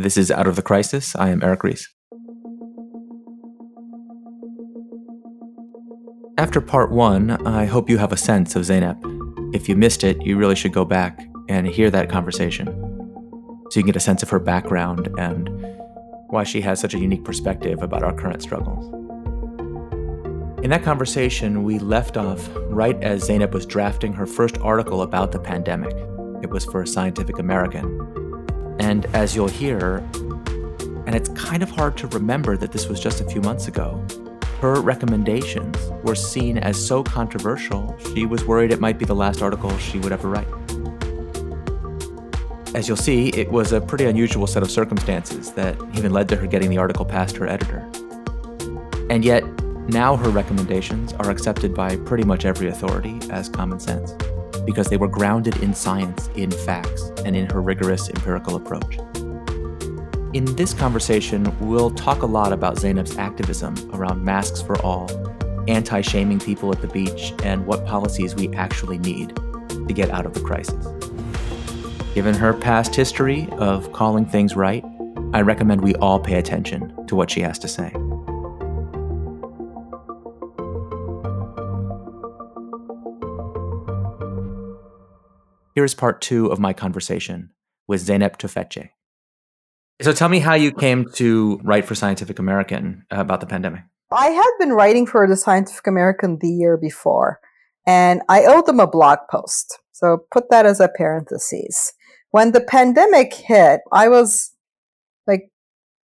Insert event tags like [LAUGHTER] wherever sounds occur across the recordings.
This is Out of the Crisis. I am Eric Ries. After part one, I hope you have a sense of Zeynep. If you missed it, you really should go back and hear that conversation so you can get a sense of her background and why she has such a unique perspective about our current struggles. In that conversation, we left off right as Zeynep was drafting her first article about the pandemic. It was for Scientific American. And as you'll hear, and it's kind of hard to remember that this was just a few months ago, her recommendations were seen as so controversial, she was worried it might be the last article she would ever write. As you'll see, it was a pretty unusual set of circumstances that even led to her getting the article past her editor. And yet, now her recommendations are accepted by pretty much every authority as common sense because they were grounded in science, in facts, and in her rigorous empirical approach. In this conversation, we'll talk a lot about Zeynep's activism around masks for all, anti shaming people at the beach, and what policies we actually need to get out of the crisis. Given her past history of calling things right, I recommend we all pay attention to what she has to say. Here is part two of my conversation with Zeynep Tufekci. So tell me how you came to write for Scientific American about the pandemic. I had been writing for the Scientific American the year before, and I owed them a blog post. So put that as a parenthesis. When the pandemic hit, I was like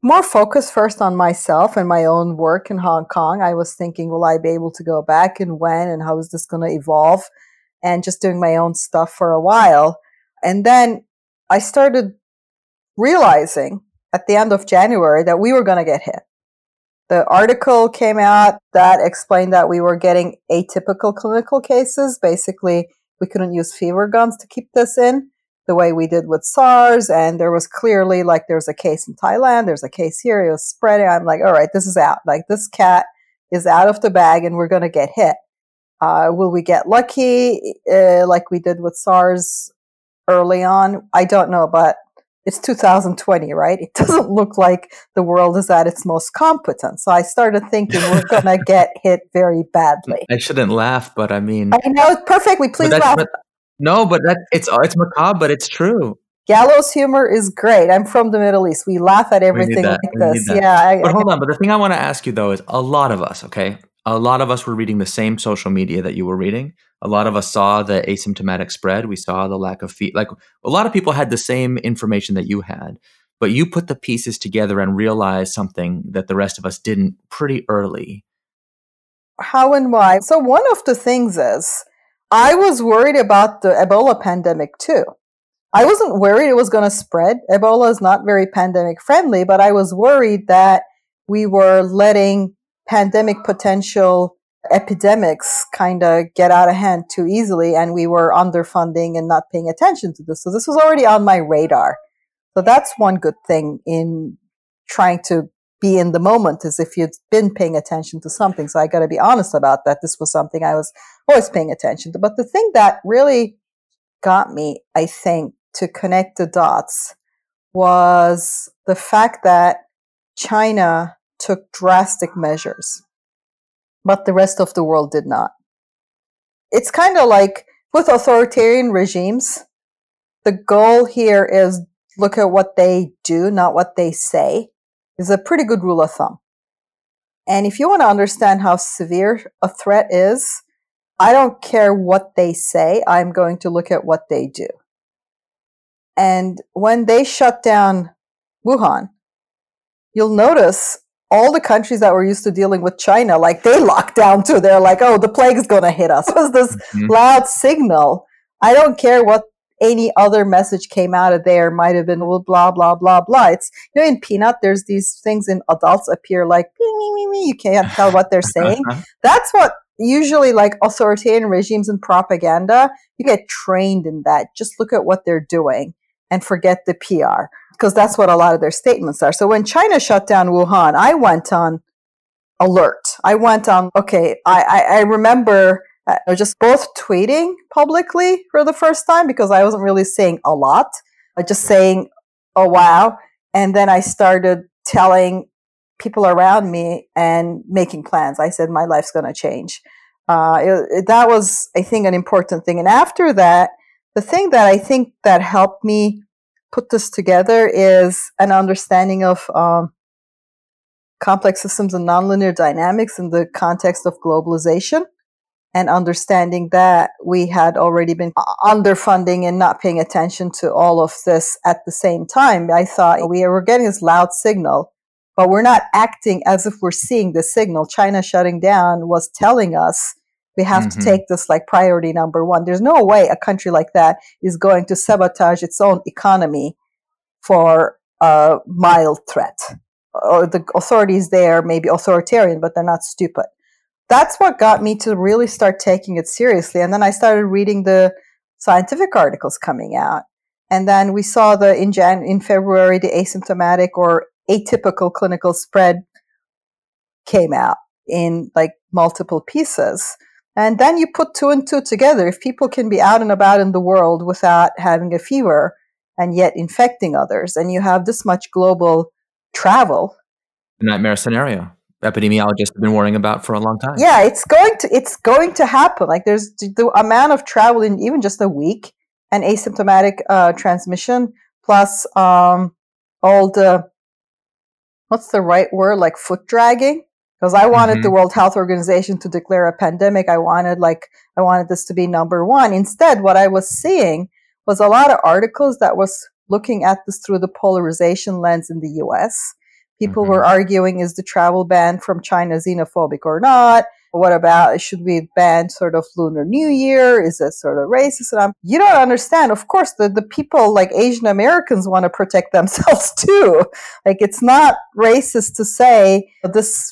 more focused first on myself and my own work in Hong Kong. I was thinking, will I be able to go back and when and how is this going to evolve? And just doing my own stuff for a while. And then I started realizing at the end of January that we were going to get hit. The article came out that explained that we were getting atypical clinical cases. Basically, we couldn't use fever guns to keep this in the way we did with SARS. And there was clearly like there's a case in Thailand, there's a case here, it was spreading. I'm like, all right, this is out. Like this cat is out of the bag and we're going to get hit. Uh, will we get lucky uh, like we did with SARS early on? I don't know, but it's 2020, right? It [LAUGHS] doesn't look like the world is at its most competent. So I started thinking we're [LAUGHS] going to get hit very badly. I shouldn't laugh, but I mean, I know perfectly. Please laugh. But, no, but that it's it's macabre, but it's true. Gallows humor is great. I'm from the Middle East. We laugh at everything like this. Yeah. I, but I, hold on. But the thing I want to ask you though is a lot of us, okay, a lot of us were reading the same social media that you were reading. A lot of us saw the asymptomatic spread. We saw the lack of feet. Like a lot of people had the same information that you had, but you put the pieces together and realized something that the rest of us didn't pretty early. How and why? So, one of the things is I was worried about the Ebola pandemic too. I wasn't worried it was going to spread. Ebola is not very pandemic friendly, but I was worried that we were letting pandemic potential epidemics kind of get out of hand too easily and we were underfunding and not paying attention to this. So this was already on my radar. So that's one good thing in trying to be in the moment is if you've been paying attention to something. So I got to be honest about that. This was something I was always paying attention to. But the thing that really got me, I think, to connect the dots was the fact that China took drastic measures, but the rest of the world did not. It's kind of like with authoritarian regimes, the goal here is look at what they do, not what they say, is a pretty good rule of thumb. And if you want to understand how severe a threat is, I don't care what they say, I'm going to look at what they do. And when they shut down Wuhan, you'll notice all the countries that were used to dealing with China, like they locked down too. They're like, oh, the plague is going to hit us. [LAUGHS] It was this mm-hmm. loud signal. I don't care what any other message came out of there. Might have been well, blah blah blah blah. It's you know in Peanut, there's these things in adults appear like me me me me. You can't tell what they're saying. [LAUGHS] That's what usually like authoritarian regimes and propaganda. You get trained in that. Just look at what they're doing and forget the PR because that's what a lot of their statements are. So when China shut down Wuhan, I went on alert. I went on, okay, I, I, I remember uh, just both tweeting publicly for the first time because I wasn't really saying a lot, uh, just saying, oh wow. And then I started telling people around me and making plans. I said, my life's going to change. Uh, it, it, that was, I think, an important thing. And after that, the thing that I think that helped me put this together is an understanding of um, complex systems and nonlinear dynamics in the context of globalization and understanding that we had already been underfunding and not paying attention to all of this at the same time. I thought we were getting this loud signal, but we're not acting as if we're seeing the signal. China shutting down was telling us we have mm-hmm. to take this like priority number one. There's no way a country like that is going to sabotage its own economy for a mild threat. Or the authorities there may be authoritarian, but they're not stupid. That's what got me to really start taking it seriously. And then I started reading the scientific articles coming out. And then we saw the in Jan in February the asymptomatic or atypical clinical spread came out in like multiple pieces. And then you put two and two together. If people can be out and about in the world without having a fever and yet infecting others, and you have this much global travel. Nightmare scenario. Epidemiologists have been warning about for a long time. Yeah, it's going to it's going to happen. Like there's the amount of travel in even just a week and asymptomatic uh, transmission plus um, all the what's the right word like foot dragging because I wanted mm-hmm. the World Health Organization to declare a pandemic. I wanted like I wanted this to be number one. Instead, what I was seeing was a lot of articles that was looking at this through the polarization lens in the U.S. People mm-hmm. were arguing: is the travel ban from China xenophobic or not? What about should we ban sort of Lunar New Year? Is it sort of racist? And I'm, you don't understand. Of course, the, the people like Asian Americans want to protect [LAUGHS] themselves too. Like it's not racist to say this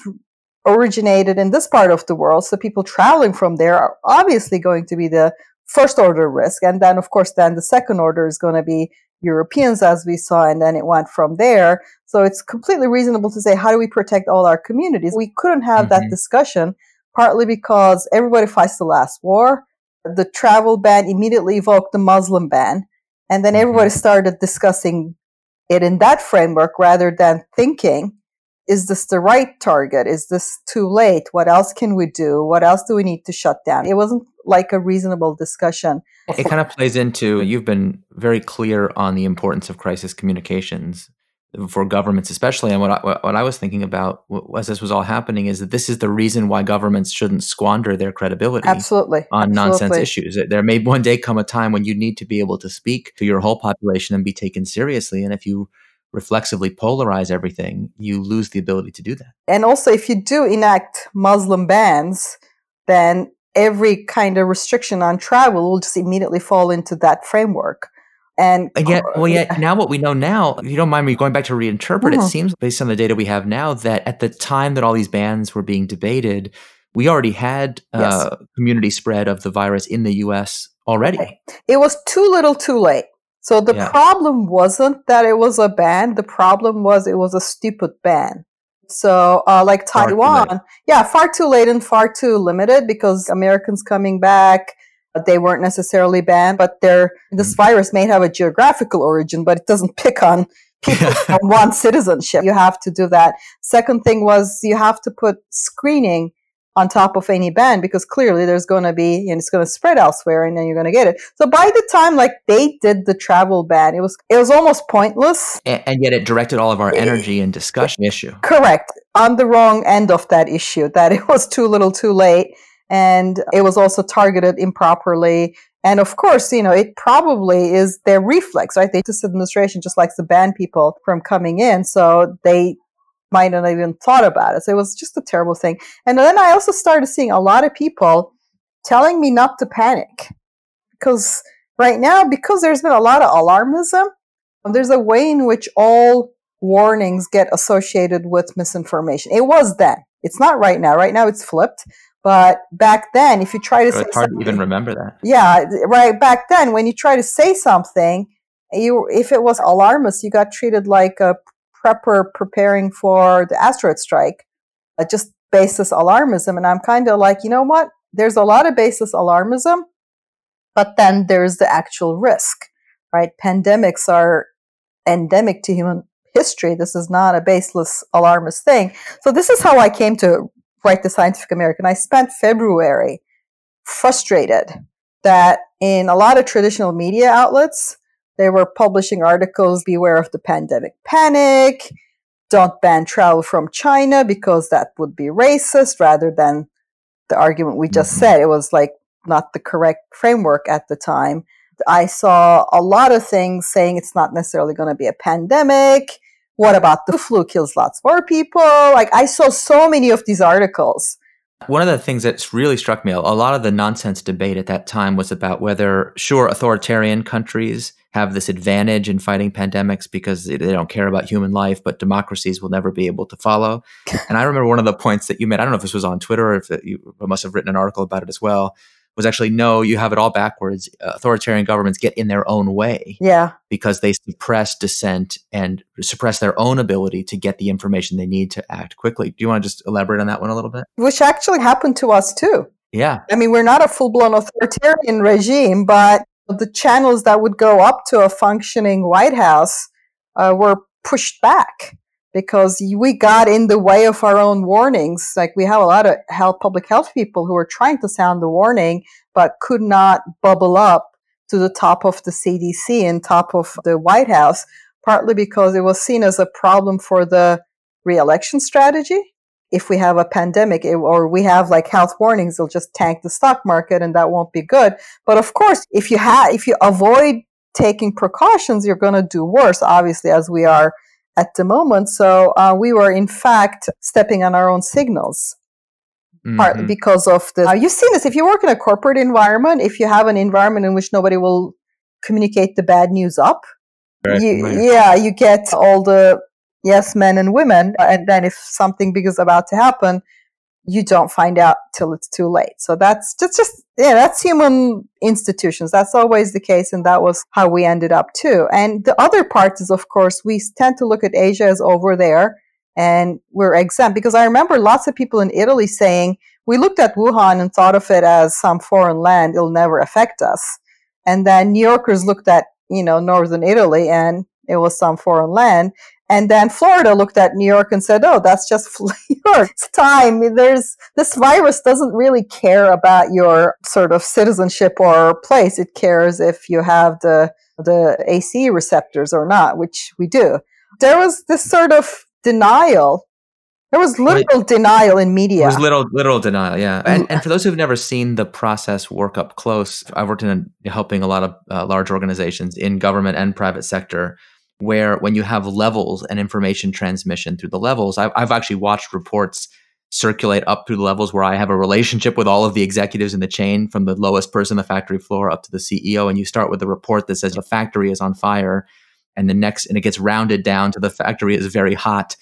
originated in this part of the world. So people traveling from there are obviously going to be the first order risk. And then, of course, then the second order is going to be Europeans, as we saw, and then it went from there. So it's completely reasonable to say, how do we protect all our communities? We couldn't have mm-hmm. that discussion, partly because everybody fights the last war. The travel ban immediately evoked the Muslim ban. And then everybody mm-hmm. started discussing it in that framework rather than thinking is this the right target? Is this too late? What else can we do? What else do we need to shut down? It wasn't like a reasonable discussion. It kind of plays into you've been very clear on the importance of crisis communications for governments, especially. And what I, what I was thinking about as this was all happening is that this is the reason why governments shouldn't squander their credibility absolutely on absolutely. nonsense issues. There may one day come a time when you need to be able to speak to your whole population and be taken seriously. And if you reflexively polarize everything, you lose the ability to do that. And also, if you do enact Muslim bans, then every kind of restriction on travel will just immediately fall into that framework. And, and yet, well, yet now what we know now, if you don't mind me going back to reinterpret, mm-hmm. it seems based on the data we have now that at the time that all these bans were being debated, we already had uh, yes. community spread of the virus in the U.S. already. It was too little, too late. So the yeah. problem wasn't that it was a ban. The problem was it was a stupid ban. So, uh, like Taiwan, yeah, far too late and far too limited because Americans coming back, they weren't necessarily banned, but they this mm-hmm. virus may have a geographical origin, but it doesn't pick on people [LAUGHS] from one citizenship. You have to do that. Second thing was you have to put screening on top of any ban because clearly there's going to be and it's going to spread elsewhere and then you're going to get it so by the time like they did the travel ban it was it was almost pointless and, and yet it directed all of our energy and discussion issue correct on the wrong end of that issue that it was too little too late and it was also targeted improperly and of course, you know, it probably is their reflex, right? They, This administration just likes to ban people from coming in. So they might not even thought about it. So it was just a terrible thing. And then I also started seeing a lot of people telling me not to panic because right now, because there's been a lot of alarmism, there's a way in which all warnings get associated with misinformation. It was then. It's not right now. Right now, it's flipped. But back then, if you try to so say it's hard to even remember that. Yeah, right. Back then, when you try to say something, you if it was alarmist, you got treated like a prepper preparing for the asteroid strike, uh, just basis alarmism. And I'm kind of like, you know what? There's a lot of basis alarmism, but then there's the actual risk, right? Pandemics are endemic to human history. This is not a baseless alarmist thing. So this is how I came to write the Scientific American. I spent February frustrated that in a lot of traditional media outlets, they were publishing articles, beware of the pandemic panic, don't ban travel from China because that would be racist rather than the argument we just mm-hmm. said. It was like not the correct framework at the time. I saw a lot of things saying it's not necessarily going to be a pandemic. What about the flu kills lots more people? Like I saw so many of these articles one of the things that's really struck me, a lot of the nonsense debate at that time was about whether, sure, authoritarian countries have this advantage in fighting pandemics because they don't care about human life, but democracies will never be able to follow. [LAUGHS] And I remember one of the points that you made, I don't know if this was on Twitter or if you must have written an article about it as well, was actually no, you have it all backwards. Authoritarian governments get in their own way. Yeah. Because they suppress dissent and suppress their own ability to get the information they need to act quickly. Do you want to just elaborate on that one a little bit? Which actually happened to us too. Yeah. I mean, we're not a full blown authoritarian regime, but the channels that would go up to a functioning White House uh, were pushed back because we got in the way of our own warnings. Like we have a lot of health, public health people who are trying to sound the warning, but could not bubble up to the top of the CDC and top of the White House, partly because it was seen as a problem for the reelection strategy. If we have a pandemic or we have like health warnings, it'll just tank the stock market and that won't be good. But of course, if you have, if you avoid taking precautions, you're going to do worse, obviously, as we are at the moment. So uh, we were in fact stepping on our own signals. Mm-hmm. Partly because of the, uh, you've seen this. If you work in a corporate environment, if you have an environment in which nobody will communicate the bad news up, right, you, right. yeah, you get all the yes men and women. And then if something big is about to happen, you don't find out till it's too late. So that's just, just, yeah, that's human institutions. That's always the case. And that was how we ended up too. And the other part is, of course, we tend to look at Asia as over there and we're exempt because I remember lots of people in Italy saying, we looked at Wuhan and thought of it as some foreign land. It'll never affect us. And then New Yorkers looked at, you know, Northern Italy and it was some foreign land. And then Florida looked at New York and said, "Oh, that's just [LAUGHS] New York. Time. There's this virus doesn't really care about your sort of citizenship or place. It cares if you have the the AC receptors or not, which we do." There was this sort of denial. There was literal denial in media. There was little literal denial, yeah. And, and for those who've never seen the process work up close, I've worked in a, helping a lot of uh, large organizations in government and private sector where when you have levels and information transmission through the levels, I've, I've actually watched reports circulate up through the levels where I have a relationship with all of the executives in the chain from the lowest person the factory floor up to the CEO. And you start with a report that says the factory is on fire. And the next, and it gets rounded down to the factory is very hot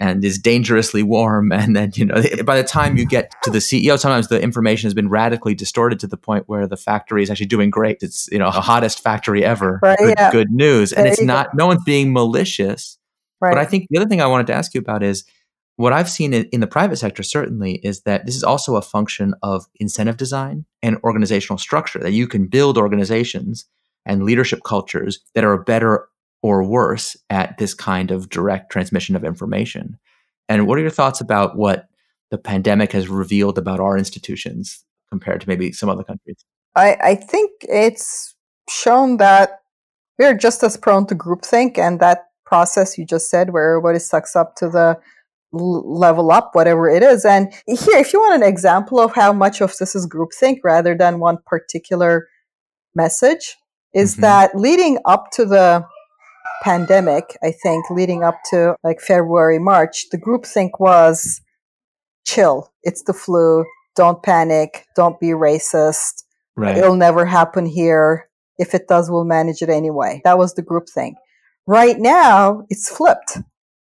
and is dangerously warm. [LAUGHS] And then, you know, by the time you get to the CEO, sometimes the information has been radically distorted to the point where the factory is actually doing great. It's, you know, the hottest factory ever. Right, good, yeah. good news. And it's not, no one's being malicious. Right. But I think the other thing I wanted to ask you about is what I've seen in, in the private sector, certainly, is that this is also a function of incentive design and organizational structure, that you can build organizations and leadership cultures that are better or worse at this kind of direct transmission of information. And what are your thoughts about what the pandemic has revealed about our institutions compared to maybe some other countries? I, I think it's shown that we're just as prone to groupthink and that process you just said where everybody sucks up to the level up, whatever it is. And here, if you want an example of how much of this is groupthink rather than one particular message, is mm-hmm. that leading up to the pandemic, I think, leading up to like February, March, the groupthink was chill. It's the flu. Don't panic. Don't be racist. Right. It'll never happen here. If it does, we'll manage it anyway. That was the groupthink. Right now, it's flipped.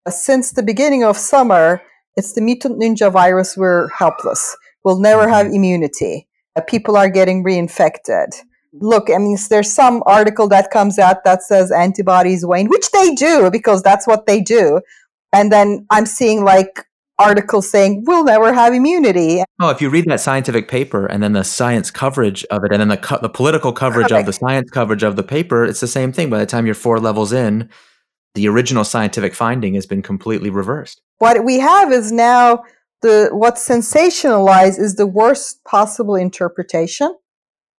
Since the beginning of summer, it's the mutant ninja virus. We're helpless. We'll never have mm-hmm. immunity. People are getting reinfected look, I mean, there's some article that comes out that says antibodies wane, which they do because that's what they do. And then I'm seeing like articles saying we'll never have immunity. Oh, if you read that scientific paper and then the science coverage of it, and then the co- the political coverage Correct. of the science coverage of the paper, it's the same thing. By the time you're four levels in, the original scientific finding has been completely reversed. What we have is now the what's sensationalized is the worst possible interpretation.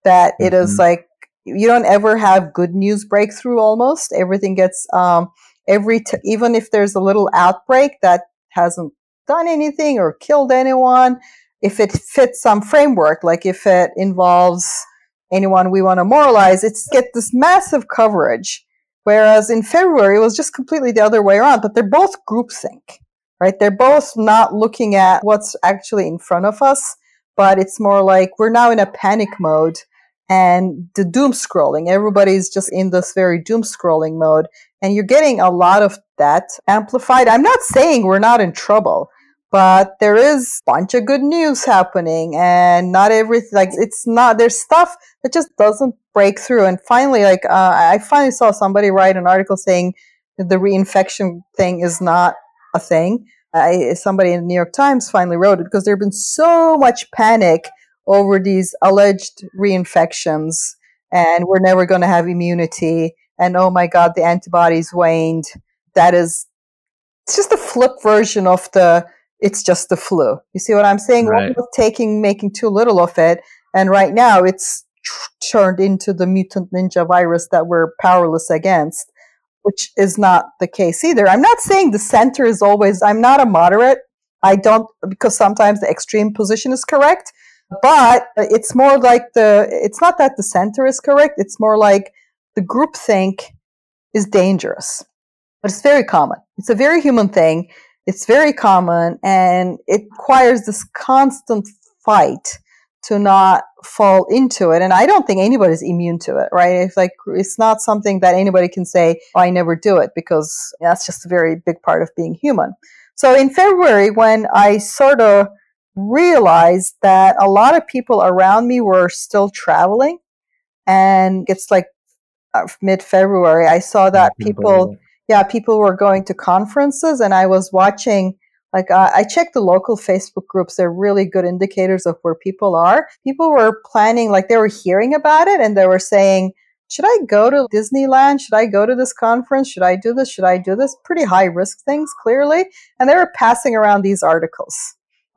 That mm-hmm. it is mm-hmm. like you don't ever have good news breakthrough. Almost everything gets um, every t- even if there's a little outbreak that hasn't done anything or killed anyone, if it fits some framework, like if it involves anyone we want to moralize, it's get this massive coverage. Whereas in February, it was just completely the other way around, but they're both groupthink, right? They're both not looking at what's actually in front of us, but it's more like we're now in a panic mode and the doom scrolling. Everybody's just in this very doom scrolling mode. And you're getting a lot of that amplified. I'm not saying we're not in trouble but there is a bunch of good news happening and not everything like it's not there's stuff that just doesn't break through and finally like uh, i finally saw somebody write an article saying the reinfection thing is not a thing I, somebody in the new york times finally wrote it because there has been so much panic over these alleged reinfections and we're never going to have immunity and oh my god the antibodies waned that is it's just a flip version of the it's just the flu. You see what I'm saying? Right. taking, making too little of it. And right now it's turned into the mutant ninja virus that we're powerless against, which is not the case either. I'm not saying the center is always, I'm not a moderate. I don't, because sometimes the extreme position is correct, but uh, it's more like the, it's not that the center is correct. It's more like the group think is dangerous, but it's very common. It's a very human thing. It's very common and it requires this constant fight to not fall into it. And I don't think anybody's immune to it, right? It's like, it's not something that anybody can say, oh, I never do it because that's just a very big part of being human. So in February, when I sort of realized that a lot of people around me were still traveling and it's like uh, mid February, I saw that people yeah, people were going to conferences, and I was watching. Like uh, I checked the local Facebook groups; they're really good indicators of where people are. People were planning, like they were hearing about it, and they were saying, "Should I go to Disneyland? Should I go to this conference? Should I do this? Should I do this?" Pretty high risk things, clearly, and they were passing around these articles.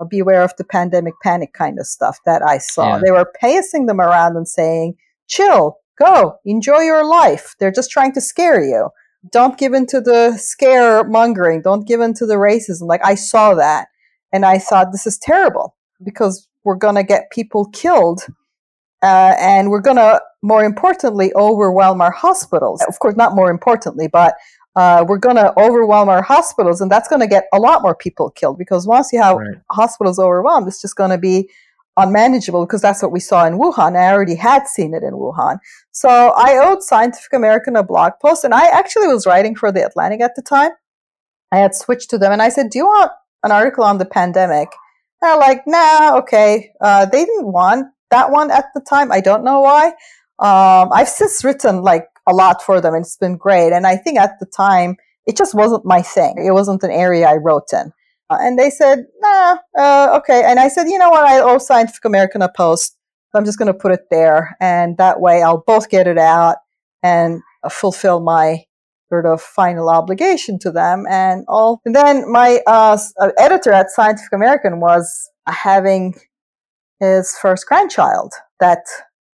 Beware of the pandemic panic kind of stuff that I saw. Yeah. They were passing them around and saying, "Chill, go, enjoy your life." They're just trying to scare you don't give in to the scare mongering. Don't give in to the racism. Like I saw that and I thought this is terrible because we're going to get people killed. Uh, and we're going to, more importantly, overwhelm our hospitals. Of course, not more importantly, but uh, we're going to overwhelm our hospitals, and that's going to get a lot more people killed because once you have right. hospitals overwhelmed, it's just going to be unmanageable because that's what we saw in Wuhan. I already had seen it in Wuhan. So I owed Scientific American a blog post, and I actually was writing for The Atlantic at the time. I had switched to them, and I said, Do you want an article on the pandemic? And they're like, Nah, okay. Uh, they didn't want that one at the time. I don't know why. Um, I've since written like a lot for them, and it's been great. And I think at the time, it just wasn't my thing. It wasn't an area I wrote in. Uh, and they said, nah, uh, okay. And I said, you know what? I owe Scientific American a post. I'm just going to put it there. And that way I'll both get it out and uh, fulfill my sort of final obligation to them. And all. And then my uh, uh, editor at Scientific American was having his first grandchild that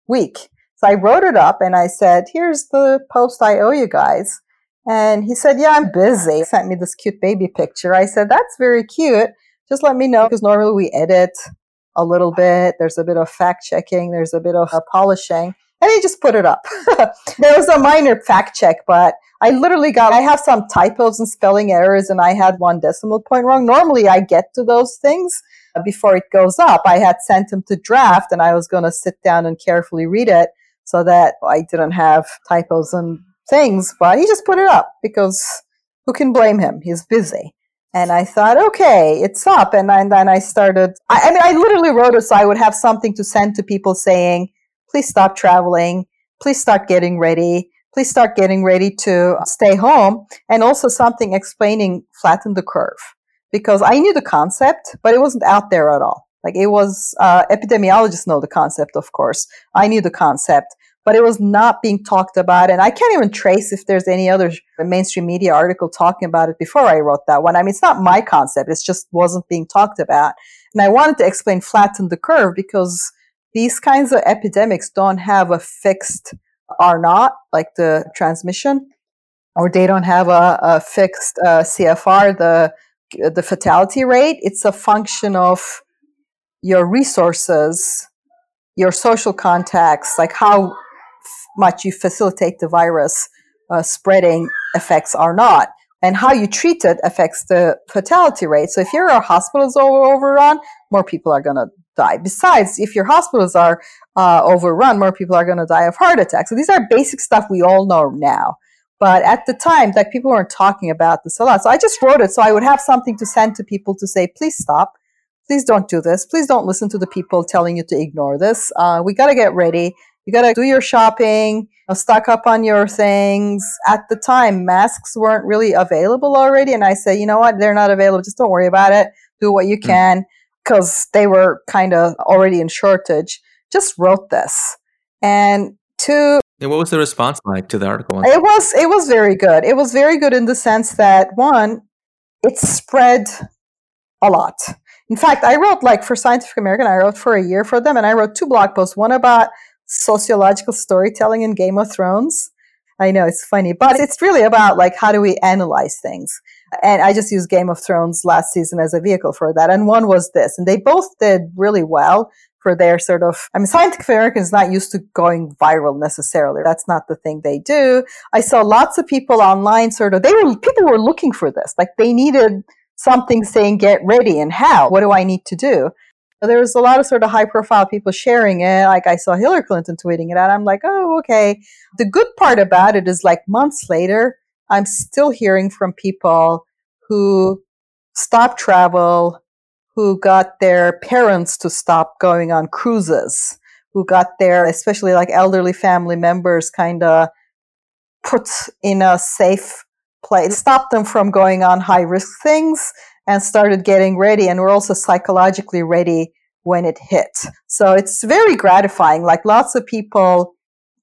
week. So I wrote it up and I said, here's the post I owe you guys. And he said, Yeah, I'm busy. He sent me this cute baby picture. I said, That's very cute. Just let me know because normally we edit a little bit. There's a bit of fact checking, there's a bit of polishing. And he just put it up. [LAUGHS] there was a minor fact check, but I literally got, I have some typos and spelling errors, and I had one decimal point wrong. Normally I get to those things before it goes up. I had sent him to draft, and I was going to sit down and carefully read it so that I didn't have typos and things, but he just put it up because who can blame him? He's busy. And I thought, okay, it's up. And then, I started, I, I mean, I literally wrote it so I would have something to send to people saying, please stop traveling. Please start getting ready. Please start getting ready to stay home. And also something explaining flatten the curve because I knew the concept, but it wasn't out there at all. Like it was, uh, epidemiologists know the concept, of course. I knew the concept, but it was not being talked about. And I can't even trace if there's any other mainstream media article talking about it before I wrote that one. I mean, it's not my concept. It just wasn't being talked about. And I wanted to explain flatten the curve because these kinds of epidemics don't have a fixed R naught, like the transmission, or they don't have a, a fixed uh, CFR, the the fatality rate. It's a function of your resources, your social contacts, like how much you facilitate the virus uh, spreading effects R naught. And how you treat it affects the fatality rate. So if your hospital is overrun, more people are going to die. Besides, if your hospitals are uh, overrun, more people are going to die of heart attacks. So these are basic stuff we all know now. But at the time, like people weren't talking about this a lot. So I just wrote it so I would have something to send to people to say, please stop. Please don't do this. Please don't listen to the people telling you to ignore this. Uh, we got to get ready. You got to do your shopping, stock up on your things. At the time, masks weren't really available already. And I said, you know what? They're not available. Just don't worry about it. Do what you hmm. can because they were kind of already in shortage. Just wrote this. And two, and what was the response like to the article? It was it was very good. It was very good in the sense that one, it spread a lot. In fact, I wrote like for Scientific American, I wrote for a year for them, and I wrote two blog posts. One about sociological storytelling in Game of Thrones. I know it's funny, but it's really about like how do we analyze things. And I just used Game of Thrones last season as a vehicle for that. And one was this, and they both did really well for their sort of, I mean, Scientific American is not used to going viral necessarily. That's not the thing they do. I saw lots of people online sort of, they were, people were looking for this. Like they needed something saying, get ready and how? What do I need to do? There was a lot of sort of high profile people sharing it. Like I saw Hillary Clinton tweeting it out. I'm like, oh, okay. The good part about it is like months later, I'm still hearing from people who stopped travel, who got their parents to stop going on cruises, who got their, especially like elderly family members, kind of put in a safe place, stopped them from going on high risk things and started getting ready. And we're also psychologically ready when it hit. So it's very gratifying. Like lots of people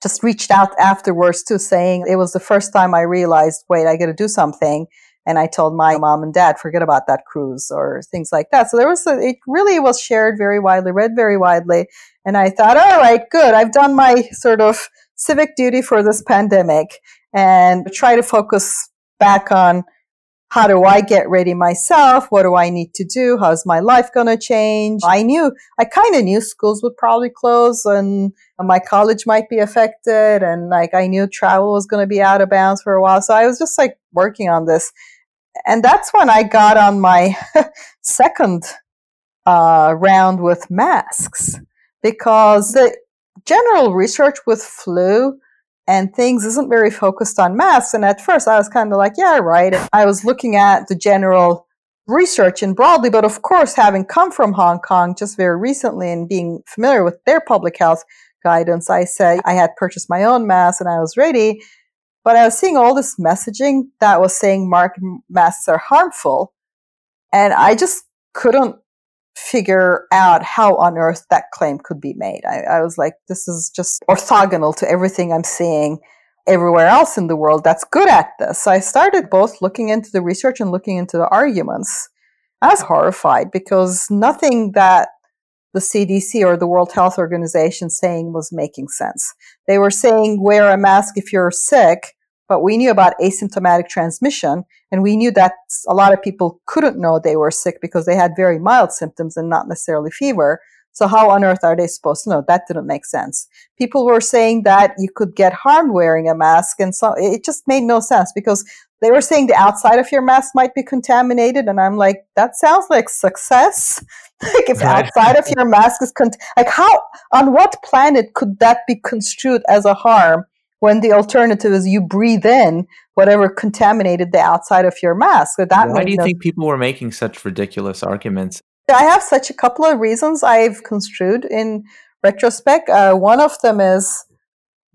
just reached out afterwards to saying it was the first time I realized, wait, I got to do something and I told my mom and dad, forget about that cruise or things like that. So there was, a, it really was shared very widely, read very widely. And I thought, all right, good. I've done my sort of civic duty for this pandemic and try to focus back on how do I get ready myself? What do I need to do? How's my life going to change? I knew, I kind of knew schools would probably close and my college might be affected. And like I knew travel was going to be out of bounds for a while. So I was just like working on this and that's when I got on my [LAUGHS] second uh, round with masks because the general research with flu and things isn't very focused on masks. And at first, I was kind of like, yeah, right. I was looking at the general research and broadly, but of course, having come from Hong Kong just very recently and being familiar with their public health guidance, I said I had purchased my own mask and I was ready. But I was seeing all this messaging that was saying masks are harmful. And I just couldn't figure out how on earth that claim could be made. I, I, was like, this is just orthogonal to everything I'm seeing everywhere else in the world that's good at this. So I started both looking into the research and looking into the arguments. I was horrified because nothing that the CDC or the World Health Organization saying was making sense. They were saying wear a mask if you're sick, but we knew about asymptomatic transmission and we knew that a lot of people couldn't know they were sick because they had very mild symptoms and not necessarily fever. So how on earth are they supposed to know? That didn't make sense. People were saying that you could get harmed wearing a mask and so it just made no sense because they were saying the outside of your mask might be contaminated and I'm like, that sounds like success. [LAUGHS] like if right. outside of your mask is con- like how on what planet could that be construed as a harm? When the alternative is you breathe in whatever contaminated the outside of your mask. So that Why do you think people were making such ridiculous arguments? I have such a couple of reasons I've construed in retrospect. Uh, one of them is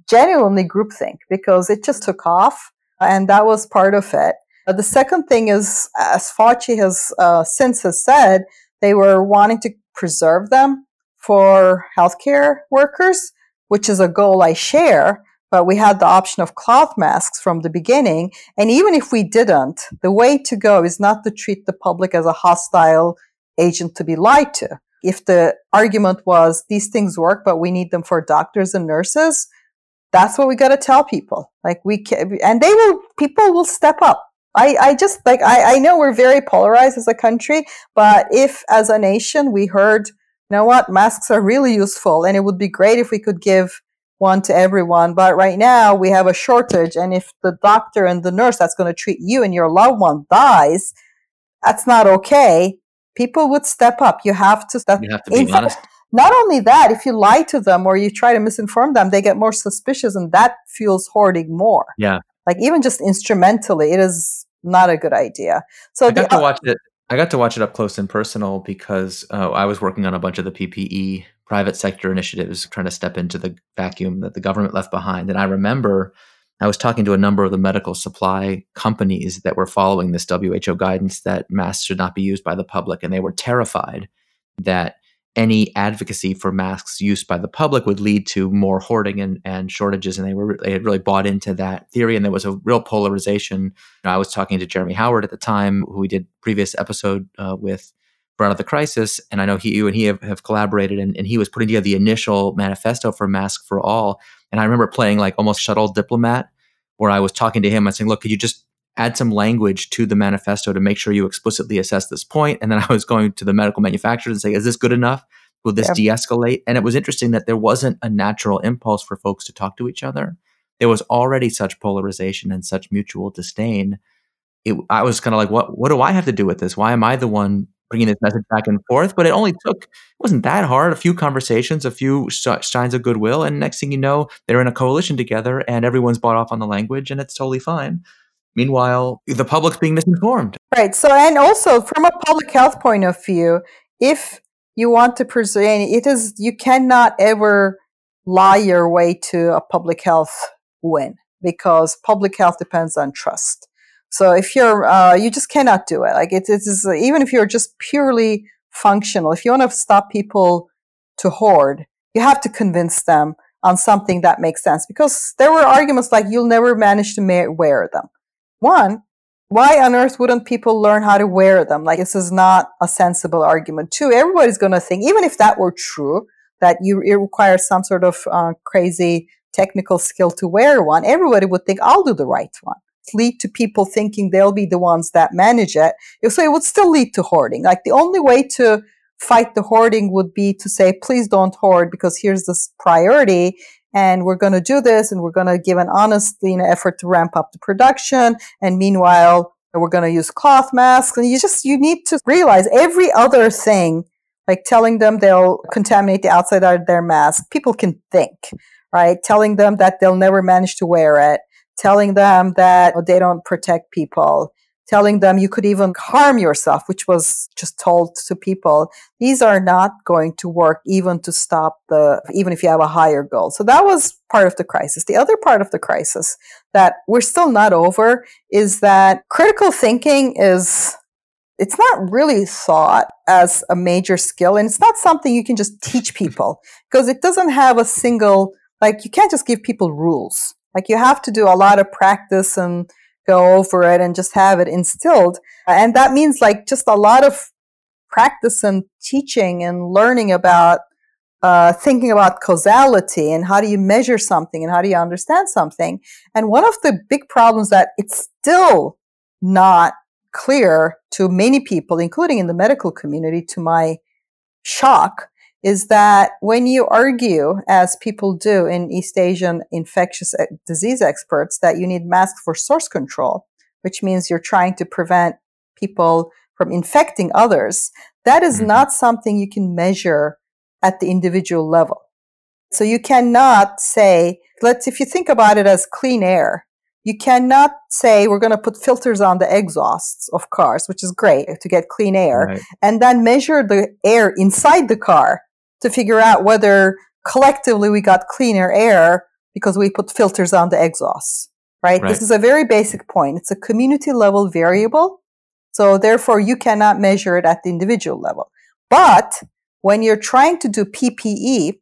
genuinely groupthink because it just took off, and that was part of it. Uh, the second thing is, as Fauci has uh, since has said, they were wanting to preserve them for healthcare workers which is a goal I share, but we had the option of cloth masks from the beginning. And even if we didn't, the way to go is not to treat the public as a hostile agent to be lied to. If the argument was these things work, but we need them for doctors and nurses, that's what we got to tell people. Like we can, and they will, people will step up. I, I just like, I, I know we're very polarized as a country, but if as a nation we heard, you know what, masks are really useful and it would be great if we could give one to everyone. But right now we have a shortage. And if the doctor and the nurse that's going to treat you and your loved one dies, that's not okay. People would step up. You have to step. You have to be honest. Not only that, if you lie to them or you try to misinform them, they get more suspicious and that fuels hoarding more. Yeah. Like even just instrumentally, it is not a good idea. So I got the, to watch it. I got to watch it up close and personal because uh, I was working on a bunch of the PPE private sector initiatives, trying to step into the vacuum that the government left behind. And I remember I was talking to a number of the medical supply companies that were following this WHO guidance that masks should not be used by the public, and they were terrified that any advocacy for masks use by the public would lead to more hoarding and, and shortages. And they were they had really bought into that theory. And there was a real polarization. You know, I was talking to Jeremy Howard at the time, who we did previous episode uh, with Out of the Crisis. And I know he, you and he have, have collaborated and, and he was putting together the initial manifesto for Mask for All. And I remember playing like almost shuttle diplomat where I was talking to him and saying, look, could you just add some language to the manifesto to make sure you explicitly assess this point. And then I was going to the medical manufacturers and say, is this good enough? Will this de escalate? And it was interesting that there wasn't a natural impulse for folks to talk to each other. There was already such polarization and such mutual disdain. It, I was kind of like, what, what do I have to do with this? Why am I the one bringing this message back and forth? But it only took, it wasn't that hard. A few conversations, a few signs of goodwill. And next thing you know, they're in a coalition together and everyone's bought off on the language and it's totally fine. Meanwhile, the public's being misinformed. Right. So, and also from a public health point of view, if you want to preserve, it is, you cannot ever lie your way to a public health win because public health depends on trust. So if you're, uh, you just cannot do it. Like it, it is, even if you're just purely functional, if you want to stop people to hoard, you have to convince them on something that makes sense because there were arguments like you'll never manage to wear them. One, why on earth wouldn't people learn how to wear them? Like, this is not a sensible argument. Two, everybody's going to think, even if that were true, that you it requires some sort of uh, crazy technical skill to wear one, everybody would think, I'll do the right one. Lead to people thinking they'll be the ones that manage it. So it would still lead to hoarding. Like, the only way to fight the hoarding would be to say, please don't hoard because here's this priority and we're going to do this and we're going to give an honest you know, effort to ramp up the production and meanwhile we're going to use cloth masks and you just you need to realize every other thing like telling them they'll contaminate the outside of their mask people can think right telling them that they'll never manage to wear it telling them that oh, they don't protect people telling them you could even harm yourself, which was just told to people. These are not going to work even to stop the, even if you have a higher goal. So that was part of the crisis. The other part of the crisis that we're still not over is that critical thinking is it's not really thought as a major skill and it's not something you can just teach people because it doesn't have a single like you can't just give people rules like you have to do a lot of practice and go over it and just have it instilled. And that means like just a lot of practice and teaching and learning about uh, thinking about causality and how do you measure something and how do you understand something. And one of the big problems that it's still not clear to many people, including in the medical community, to my shock, is that when you argue, as people do in East Asian infectious disease experts, that you need masks for source control, which means you're trying to prevent people from infecting others, that is mm-hmm. not something you can measure at the individual level. So you cannot say, let's, if you think about it as clean air, you cannot say we're going to put filters on the exhausts of cars, which is great to get clean air, right. and then measure the air inside the car to figure out whether collectively we got cleaner air because we put filters on the exhausts, right? right? This is a very basic point. It's a community level variable. So therefore you cannot measure it at the individual level. But when you're trying to do PPE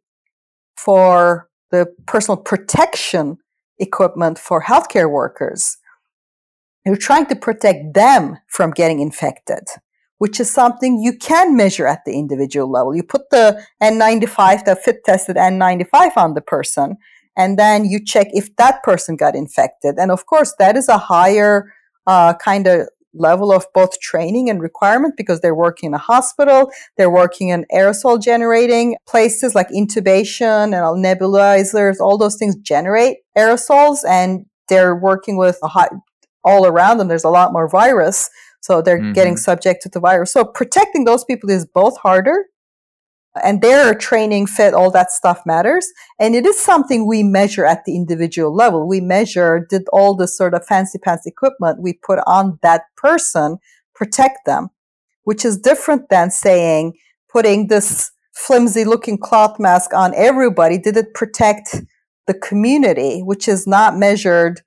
for the personal protection equipment for healthcare workers. You're trying to protect them from getting infected, which is something you can measure at the individual level. You put the N95, the fit tested N95 on the person, and then you check if that person got infected. And of course, that is a higher uh, kind of level of both training and requirement because they're working in a hospital, they're working in aerosol generating places like intubation and nebulizers, all those things generate aerosols and they're working with a all around them. There's a lot more virus. So they're mm-hmm. getting subject to the virus. So protecting those people is both harder and their training fit all that stuff matters and it is something we measure at the individual level we measure did all the sort of fancy pants equipment we put on that person protect them which is different than saying putting this flimsy looking cloth mask on everybody did it protect the community which is not measured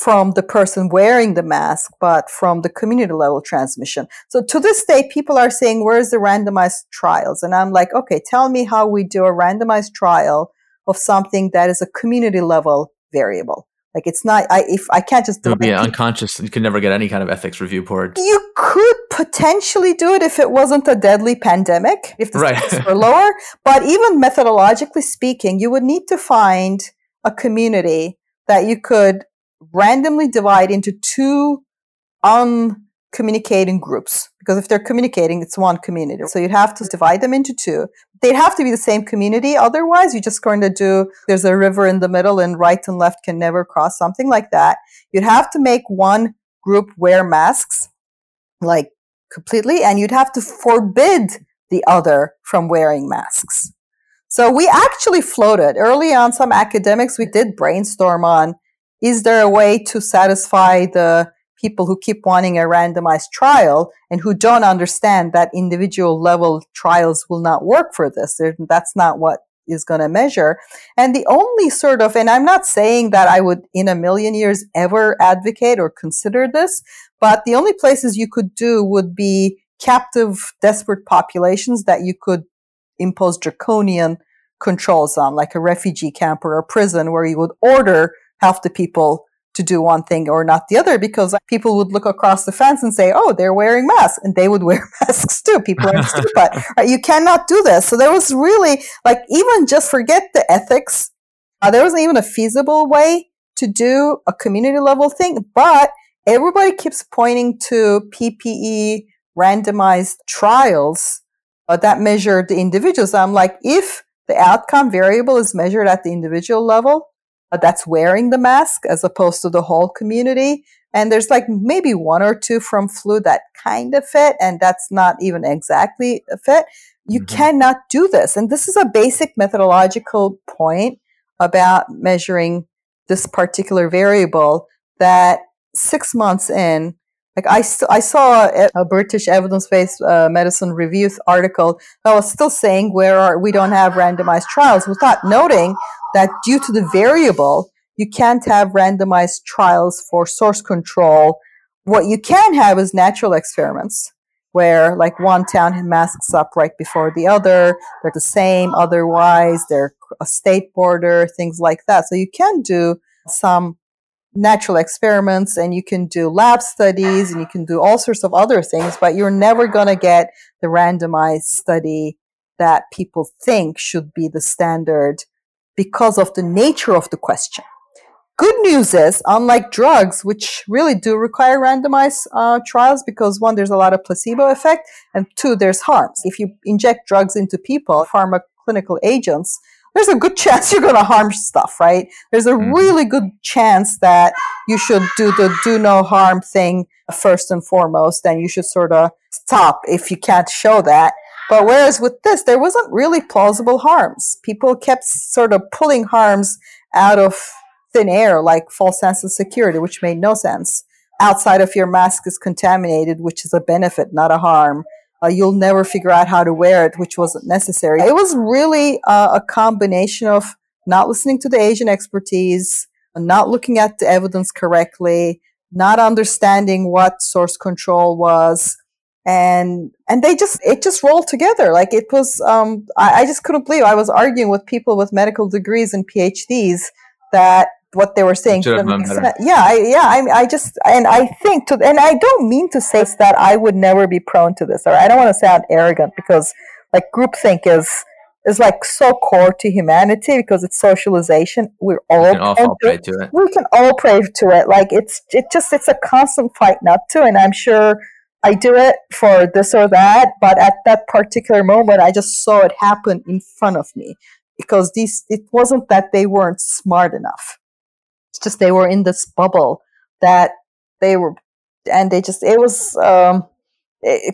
from the person wearing the mask, but from the community level transmission. So to this day, people are saying, where's the randomized trials? And I'm like, okay, tell me how we do a randomized trial of something that is a community level variable. Like it's not, I, if I can't just it. Would be unconscious. You could never get any kind of ethics review board. You could potentially do it if it wasn't a deadly pandemic, if the R naught were lower. [LAUGHS] But even methodologically speaking, you would need to find a community that you could randomly divide into two uncommunicating groups because if they're communicating, it's one community. So you'd have to divide them into two. They'd have to be the same community. Otherwise, you're just going to do, there's a river in the middle and right and left can never cross, something like that. You'd have to make one group wear masks, like completely, and you'd have to forbid the other from wearing masks. So we actually floated early on some academics we did brainstorm on is there a way to satisfy the people who keep wanting a randomized trial and who don't understand that individual level trials will not work for this? That's not what is going to measure. And the only sort of, and I'm not saying that I would in a million years ever advocate or consider this, but the only places you could do would be captive, desperate populations that you could impose draconian controls on, like a refugee camp or a prison where you would order half the people to do one thing or not the other because people would look across the fence and say, oh, they're wearing masks. And they would [LAUGHS] wear masks too. People are [LAUGHS] stupid. Right? You cannot do this. So there was really like, even just forget the ethics. Uh, there wasn't even a feasible way to do a community level thing, but everybody keeps pointing to PPE randomized trials uh, that measure the individuals. I'm like, if the outcome variable is measured at the individual level, that's wearing the mask as opposed to the whole community. And there's like maybe one or two from flu that kind of fit, and that's not even exactly a fit. You mm-hmm. cannot do this. And this is a basic methodological point about measuring this particular variable that six months in, like I, st- I saw a, a British evidence-based uh, medicine review article that was still saying where are, we don't have randomized trials without noting that due to the variable, you can't have randomized trials for source control. What you can have is natural experiments where like one town masks up right before the other. They're the same otherwise. They're a state border, things like that. So you can do some natural experiments and you can do lab studies and you can do all sorts of other things, but you're never going to get the randomized study that people think should be the standard because of the nature of the question. Good news is, unlike drugs, which really do require randomized uh, trials, because one, there's a lot of placebo effect, and two, there's harms. If you inject drugs into people, pharmaclinical agents, there's a good [LAUGHS] chance you're going to harm stuff, right? There's a mm-hmm. really good chance that you should do the do no harm thing first and foremost, and you should sort of stop if you can't show that. But whereas with this, there wasn't really plausible harms. People kept sort of pulling harms out of thin air, like false sense of security, which made no sense. Outside of your mask is contaminated, which is a benefit, not a harm. Uh, you'll never figure out how to wear it, which wasn't necessary. It was really uh, a combination of not listening to the Asian expertise, not looking at the evidence correctly, not understanding what source control was, and and they just it just rolled together like it was um I, I just couldn't believe i was arguing with people with medical degrees and phds that what they were saying yeah I, yeah I, I just and i think to and i don't mean to say that i would never be prone to this or i don't want to sound arrogant because like groupthink is is like so core to humanity because it's socialization. We're all, we can all prey to it. We can all prey to it. Like it's it just it's a constant fight not to. And I'm sure I do it for this or that, but at that particular moment, I just saw it happen in front of me because these it wasn't that they weren't smart enough. It's just they were in this bubble that they were, and they just it was. um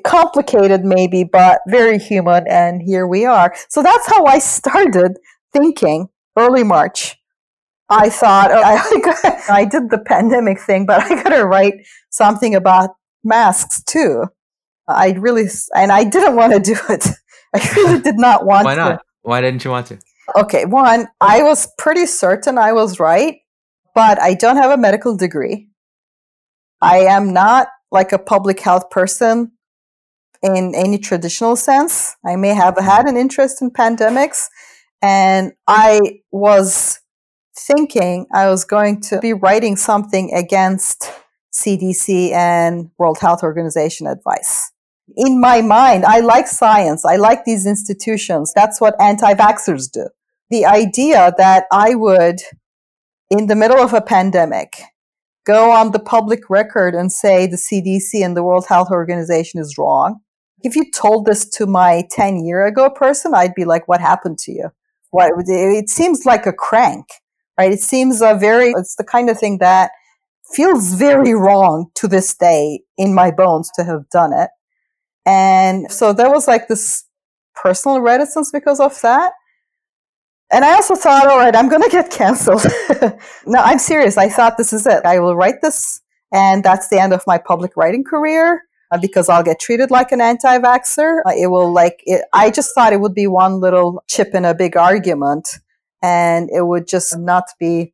complicated maybe but very human and here we are so that's how i [LAUGHS] started thinking early march i thought oh, [LAUGHS] I, I did the pandemic thing but i gotta write something about masks too. I really and i didn't want to do [LAUGHS] it. I really did not want why not? To. why didn't you want to? Okay one i was pretty certain i was right but i don't have a medical degree. I am not like a public health person in any traditional sense. I may have had an interest in pandemics, and I was thinking I was going to be writing something against CDC and World Health Organization advice. In my mind, I like science. I like these institutions. That's what anti-vaxxers do. The idea that I would, in the middle of a pandemic, go on the public record and say the CDC and the World Health Organization is wrong if you told this to my 10 year ago person, I'd be like, what happened to you? What, it seems like a crank, right? It seems a very, it's the kind of thing that feels very wrong to this day in my bones to have done it. And so there was like this personal reticence because of that. And I also thought, all right, I'm going to get canceled. [LAUGHS] no, I'm serious. I thought this is it. I will write this and that's the end of my public writing career. Uh, because I'll get treated like an anti-vaxxer. Uh, it will like, it, I just thought it would be one little chip in a big argument and it would just not be,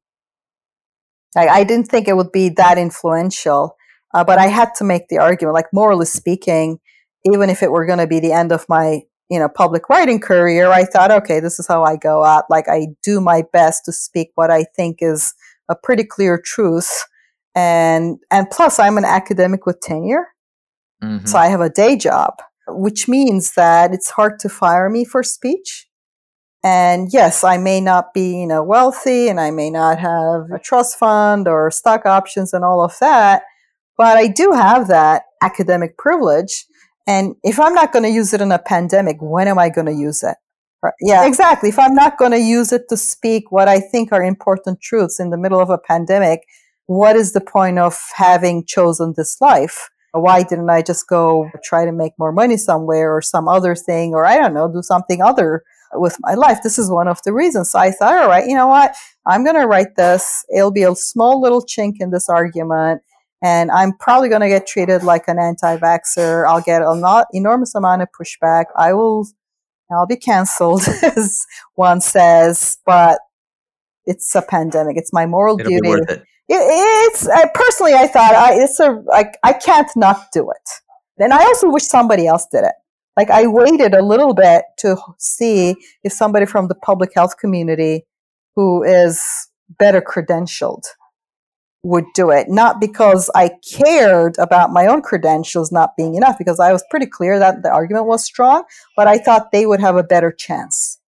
I, I didn't think it would be that influential. Uh, but I had to make the argument, like morally speaking, even if it were going to be the end of my, you know, public writing career, I thought, okay, this is how I go out. Like I do my best to speak what I think is a pretty clear truth. And, and plus I'm an academic with tenure. Mm-hmm. So I have a day job, which means that it's hard to fire me for speech. And yes, I may not be, you know, wealthy and I may not have a trust fund or stock options and all of that, but I do have that academic privilege. And if I'm not going to use it in a pandemic, when am I going to use it? Yeah, exactly. If I'm not going to use it to speak what I think are important truths in the middle of a pandemic, what is the point of having chosen this life? why didn't I just go try to make more money somewhere or some other thing, or I don't know, do something other with my life? This is one of the reasons. So I thought, all right, you know what? I'm going to write this. It'll be a small little chink in this argument. And I'm probably going to get treated like an anti-vaxxer. I'll get a not enormous amount of pushback. I will, I'll be canceled, [LAUGHS] as one says, but it's a pandemic. It's my moral It'll duty it's I, personally I thought I, it's a like I can't not do it. And I also wish somebody else did it. Like I waited a little bit to see if somebody from the public health community who is better credentialed would do it. Not because I cared about my own credentials not being enough, because I was pretty clear that the argument was strong, but I thought they would have a better chance.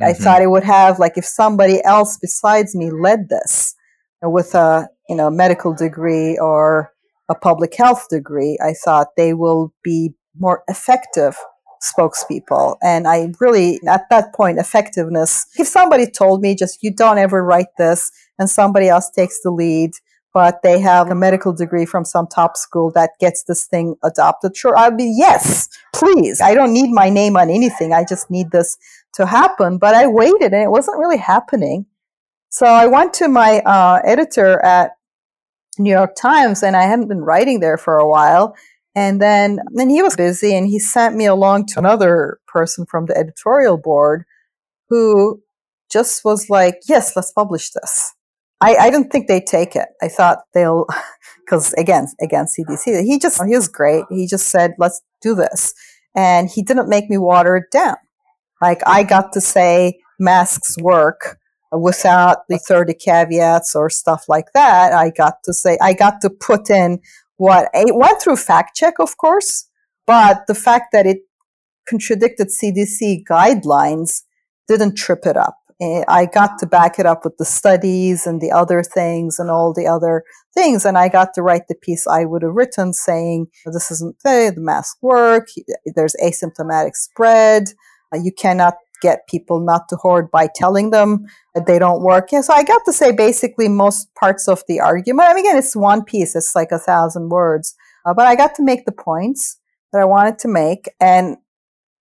Mm-hmm. I thought it would have, like, if somebody else besides me led this, with a you know medical degree or a public health degree, I thought they will be more effective spokespeople. And I really, at that point, effectiveness, if somebody told me just, you don't ever write this and somebody else takes the lead, but they have a medical degree from some top school that gets this thing adopted, sure, I'd be, yes, please. I don't need my name on anything. I just need this to happen. But I waited and it wasn't really happening. So I went to my uh, editor at New York Times, and I hadn't been writing there for a while. And then, then he was busy, and he sent me along to another person from the editorial board who just was like, "Yes, let's publish this." I, I didn't think they'd take it. I thought they'll, [LAUGHS] because again, again, CDC, he just, he was great. He just said, let's do this. And he didn't make me water it down. Like I got to say masks work without the 30 caveats or stuff like that. I got to say, I got to put in what it went through fact check, of course, but the fact that it contradicted CDC guidelines didn't trip it up. Eh, I got to back it up with the studies and the other things and all the other things. And I got to write the piece I would have written saying, this isn't the, the mask work. There's asymptomatic spread. Uh, you cannot get people not to hoard by telling them that they don't work. Yeah, so I got to say basically most parts of the argument. I mean, again, it's one piece. It's like a thousand words, uh, but I got to make the points that I wanted to make. And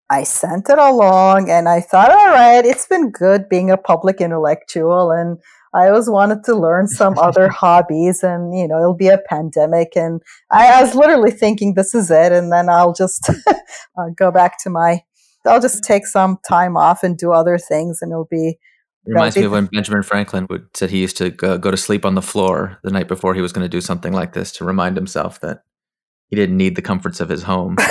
I sent it along and I thought, all right, it's been good being a public intellectual and I always wanted to learn some [LAUGHS] other hobbies and, you know, it'll be a pandemic. And I, I was literally thinking this is it. And then I'll just [LAUGHS] uh, go back to my, I'll just take some time off and do other things and it'll be. Reminds be me of when Benjamin Franklin would said he used to go, go to sleep on the floor the night before he was going to do something like this to remind himself that he didn't need the comforts of his home. [LAUGHS]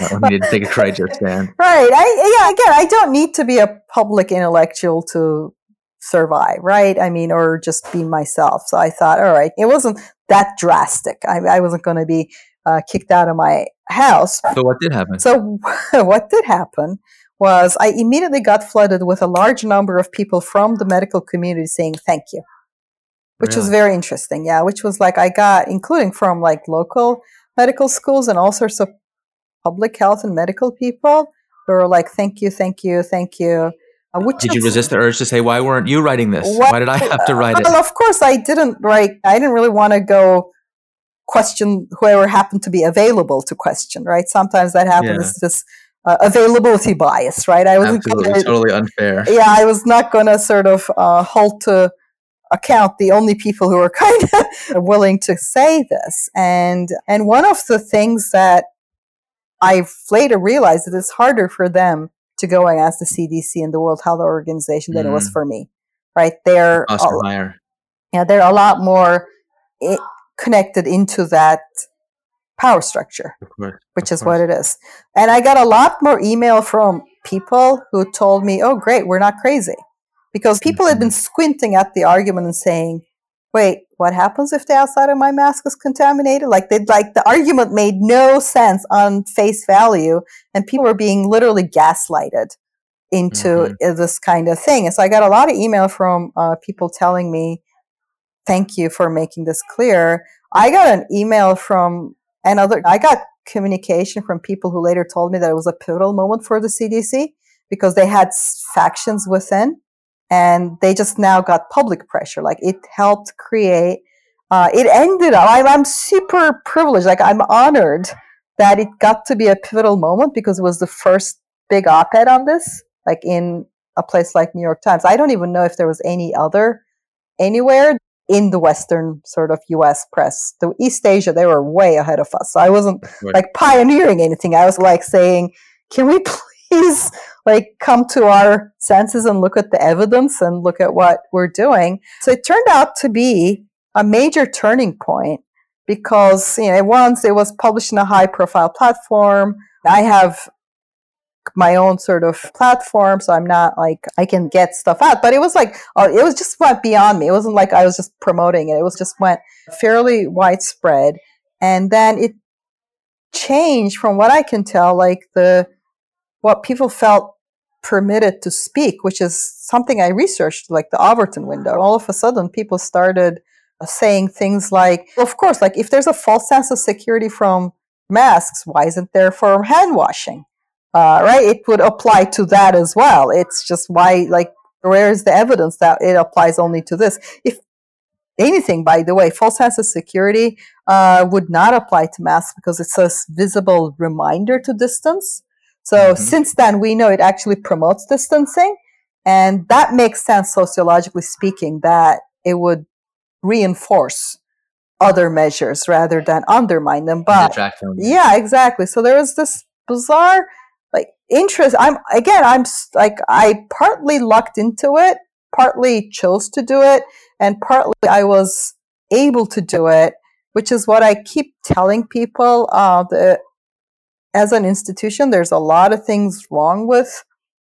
Uh, he didn't take a courageous [LAUGHS] stand. Right. I, yeah. Again, I don't need to be a public intellectual to survive. Right. I mean, or just be myself. So I thought, all right, it wasn't that drastic. I, I wasn't going to be uh, kicked out of my house. So what did happen? So [LAUGHS] what did happen was I immediately got flooded with a large number of people from the medical community saying thank you, which really? was very interesting. Yeah, which was like I got, including from like local medical schools and all sorts of public health and medical people who were like, thank you, thank you, thank you. Uh, Did you resist the urge to say, why weren't you writing this? Well, why did I have to write it? Well, of course, I didn't write, I didn't really want to go question whoever happened to be available to question, right? Sometimes that happens. Yeah. Just uh, availability bias, right? I was totally unfair. Yeah, I was not going to sort of uh, hold to account the only people who are [LAUGHS] kind of willing to say this. And and one of the things that I've later realized that it's harder for them to go and ask the CDC and the World Health Organization than mm. it was mm. for me. Right? They're a, higher. Yeah, they're a lot more I- connected into that power structure, which is what it is. And I got a lot more email from people who told me, "Oh, great, we're not crazy." because people had been mm-hmm. squinting at the argument and saying, wait, what happens if the outside of my mask is contaminated? Like they like the argument made no sense on face value and people were being literally gaslighted into mm-hmm. this kind of thing. And so I got a lot of email from uh, people telling me, thank you for making this clear. I got an email from another, I got communication from people who later told me that it was a pivotal moment for the CDC because they had factions within and they just now got public pressure. Like it helped create. Uh, it ended up. I'm, I'm super privileged. Like I'm honored that it got to be a pivotal moment because it was the first big op-ed on this, like in a place like New York Times. I don't even know if there was any other anywhere in the Western sort of US press. The East Asia, they were way ahead of us. So I wasn't right. like pioneering anything. I was like saying, can we [LAUGHS] please like come to our senses and look at the evidence and look at what we're doing. So it turned out to be a major turning point because you know once it was published in a high profile platform. I have my own sort of platform, so I'm not like I can get stuff out. But it was like oh, it was just went beyond me. It wasn't like I was just promoting it. It was just went fairly widespread, and then it changed from what I can tell, like the what people felt permitted to speak, which is something I researched, like the Overton window. All of a sudden, people started uh, saying things like, of course, like if there's a false sense of security from masks, why isn't there for hand washing? Uh, right? It would apply to that as well. It's just why, like, where is the evidence that it applies only to this? If anything, by the way, false sense of security uh, would not apply to masks because it's a visible reminder to distance. So mm-hmm. since then, we know it actually promotes distancing. And that makes sense sociologically speaking that it would reinforce other measures rather than undermine them. But yeah, exactly. So there is this bizarre interest. I'm again, I'm like I partly lucked into it partly chose to do it and partly I was able to do it, which is what I keep telling people. Uh, the, as an institution, there's a lot of things wrong with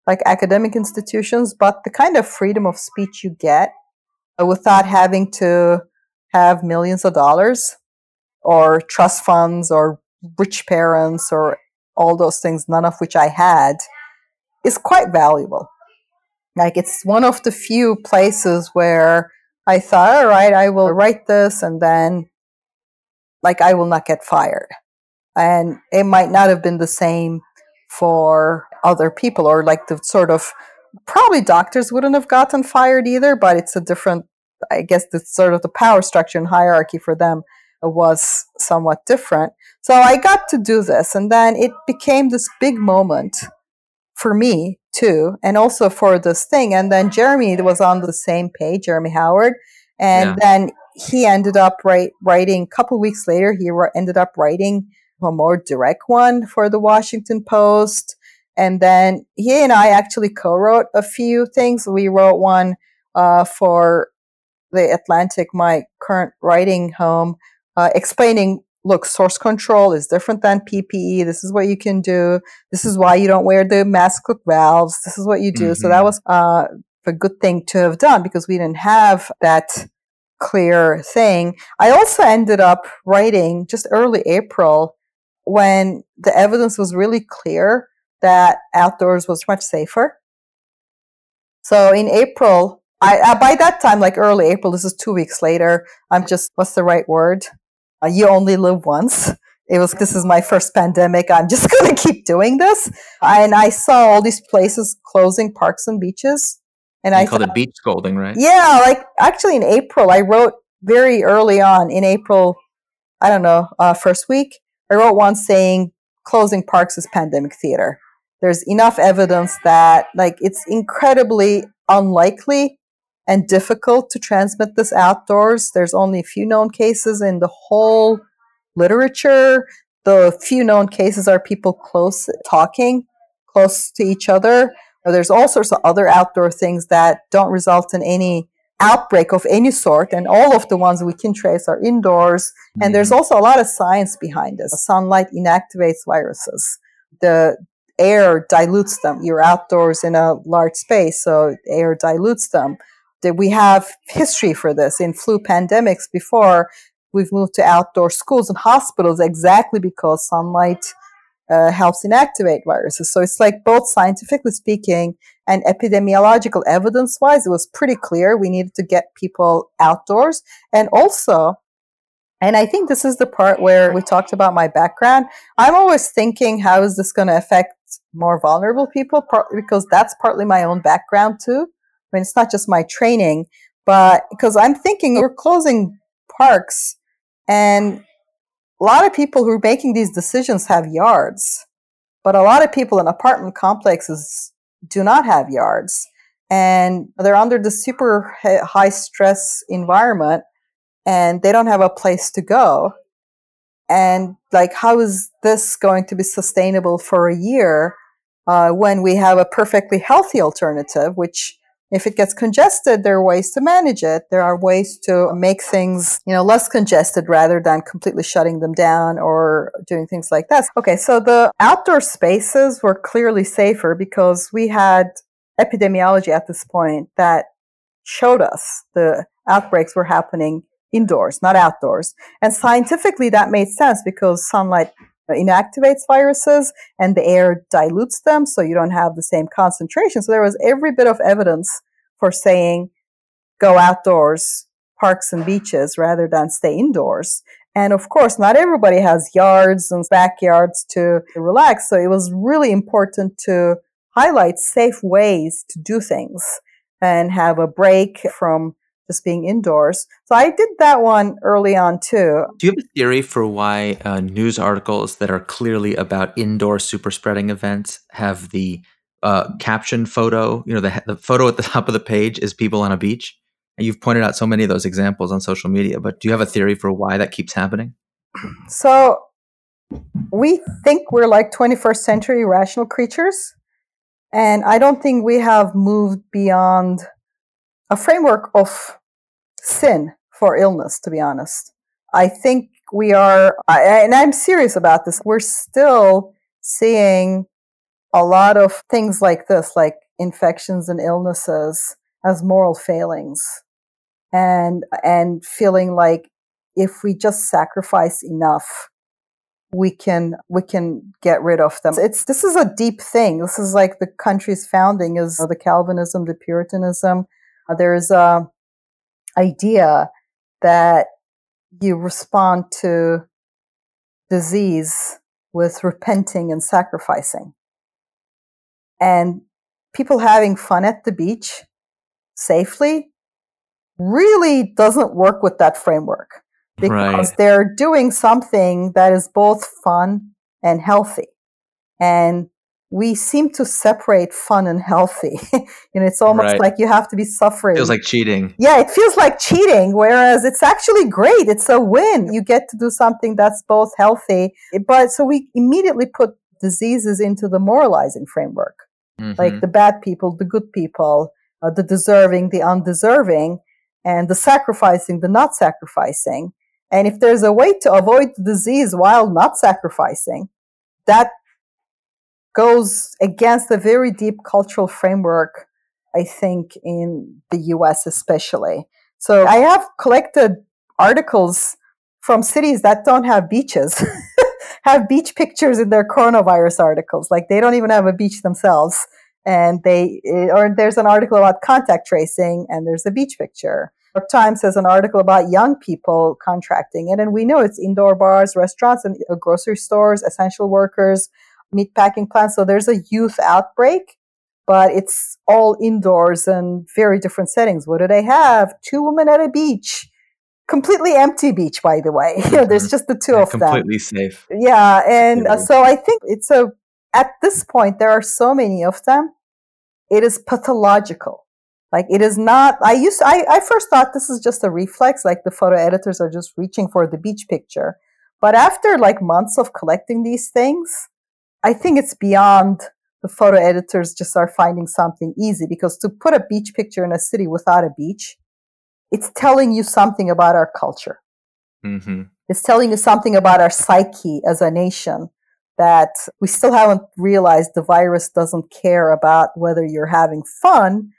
like academic institutions, but the kind of freedom of speech you get uh, without having to have millions of dollars or trust funds or rich parents or all those things, none of which I had, is quite valuable. Like it's one of the few places where I thought, all right, I will write this and then like I will not get fired. And it might not have been the same for other people or like the sort of probably doctors wouldn't have gotten fired either, but it's a different I guess the sort of the power structure and hierarchy for them was somewhat different. So I got to do this and then it became this big moment for me too, and also for this thing. And then Jeremy was on the same page, Jeremy Howard, and yeah. then he ended up write, writing. A couple weeks later, he ended up writing a more direct one for the Washington Post. And then he and I actually co-wrote a few things. We wrote one uh, for the Atlantic, my current writing home, uh, explaining look, source control is different than PPE. This is what you can do. This is why you don't wear the mask with valves. This is what you do. Mm-hmm. So that mm-hmm. was uh, a good thing to have done because we didn't have that clear thing. I also ended up writing just early April when the evidence was really clear that outdoors was much safer. So in April, I, uh, by that time, like early April, this is two weeks later, I'm just, what's the right word? Uh, you only live once. It was, this is my first pandemic. I'm just [LAUGHS] going to keep doing this. And I saw all these places closing parks and beaches. And you I called thought, it beach scolding, right? Yeah. Like actually in April, I wrote very early on in April, I don't know, uh, first week, I wrote one saying closing parks is pandemic theater. There's enough evidence that like it's incredibly unlikely and difficult to transmit this outdoors. There's only a few known cases in the whole literature. The few known cases are people close talking close to each other. There's all sorts of other outdoor things that don't result in any outbreak of any sort, and all of the ones we can trace are indoors. Mm-hmm. And there's also a lot of science behind this. Sunlight inactivates viruses. The air dilutes them. You're outdoors in a large space, so air dilutes them that we have history for this in flu pandemics before we've moved to outdoor schools and hospitals exactly because sunlight uh, helps inactivate viruses. So it's like both scientifically speaking and epidemiological evidence wise, it was pretty clear we needed to get people outdoors. And also, and I think this is the part where we talked about my background. I'm always thinking, how is this going to affect more vulnerable people? Partly because that's partly my own background too. I mean, it's not just my training, but because I'm thinking we're closing parks and a lot of people who are making these decisions have yards, but a lot of people in apartment complexes do not have yards and they're under the super high stress environment and they don't have a place to go. And like, how is this going to be sustainable for a year uh, when we have a perfectly healthy alternative, which if it gets congested, there are ways to manage it. There are ways to make things, you know, less congested rather than completely shutting them down or doing things like that. Okay. So the outdoor spaces were clearly safer because we had epidemiology at this point that showed us the outbreaks were happening indoors, not outdoors. And scientifically that made sense because sunlight Uh, inactivates viruses and the air dilutes them so you don't have the same concentration. So there was every bit of evidence for saying go outdoors, parks and beaches rather than stay indoors. And of course, not everybody has yards and backyards to relax. So it was really important to highlight safe ways to do things and have a break from just being indoors. So I did that one early on too. Do you have a theory for why uh, news articles that are clearly about indoor super spreading events have the uh, caption photo? You know, the, the photo at the [LAUGHS] top of the page is people on a beach. And you've pointed out so many of those examples on social media, but do you have a theory for why that keeps happening? [CLEARS THROAT] So we think we're like 21st century rational creatures. And I don't think we have moved beyond a framework of sin for illness, to be honest. I think we are, and I'm serious about this, we're still seeing a lot of things like this, like infections and illnesses as moral failings and, and feeling like if we just sacrifice enough, we can we can get rid of them. It's this is a deep thing. This is like the country's founding is the Calvinism, the Puritanism. There's a idea that you respond to disease with repenting and sacrificing. And people having fun at the beach safely really doesn't work with that framework because right. they're doing something that is both fun and healthy. And we seem to separate fun and healthy. [LAUGHS] you know, it's almost right. like you have to be suffering. Feels like cheating. Yeah, it feels like cheating, whereas it's actually great. It's a win. You get to do something that's both healthy. But so we immediately put diseases into the moralizing framework. Mm-hmm. Like the bad people, the good people, uh, the deserving, the undeserving, and the sacrificing, the not sacrificing. And if there's a way to avoid the disease while not sacrificing, that goes against a very deep cultural framework, I think, in the US especially. So I have collected articles from cities that don't have beaches, [LAUGHS] have beach pictures in their coronavirus articles. Like they don't even have a beach themselves. And they, or there's an article about contact tracing and there's a beach picture. York Times has an article about young people contracting it, and we know it's indoor bars, restaurants, and uh, grocery stores, essential workers, meat packing plants. So there's a youth outbreak, but it's all indoors and very different settings. What do they have? Two women at a beach. Completely empty beach, by the way. [LAUGHS] Mm-hmm. there's just the two yeah, of completely them. Completely safe. Yeah, and uh, so I think it's a. At this point, there are so many of them. It is pathological like it is not, I used, I, I first thought this is just a reflex, like the photo editors are just reaching for the beach picture. But after like months of collecting these things, I think it's beyond the photo editors just are finding something easy because to put a beach picture in a city without a beach, it's telling you something about our culture. Mm-hmm. It's telling you something about our psyche as a nation that we still haven't realized the virus doesn't care about whether you're having fun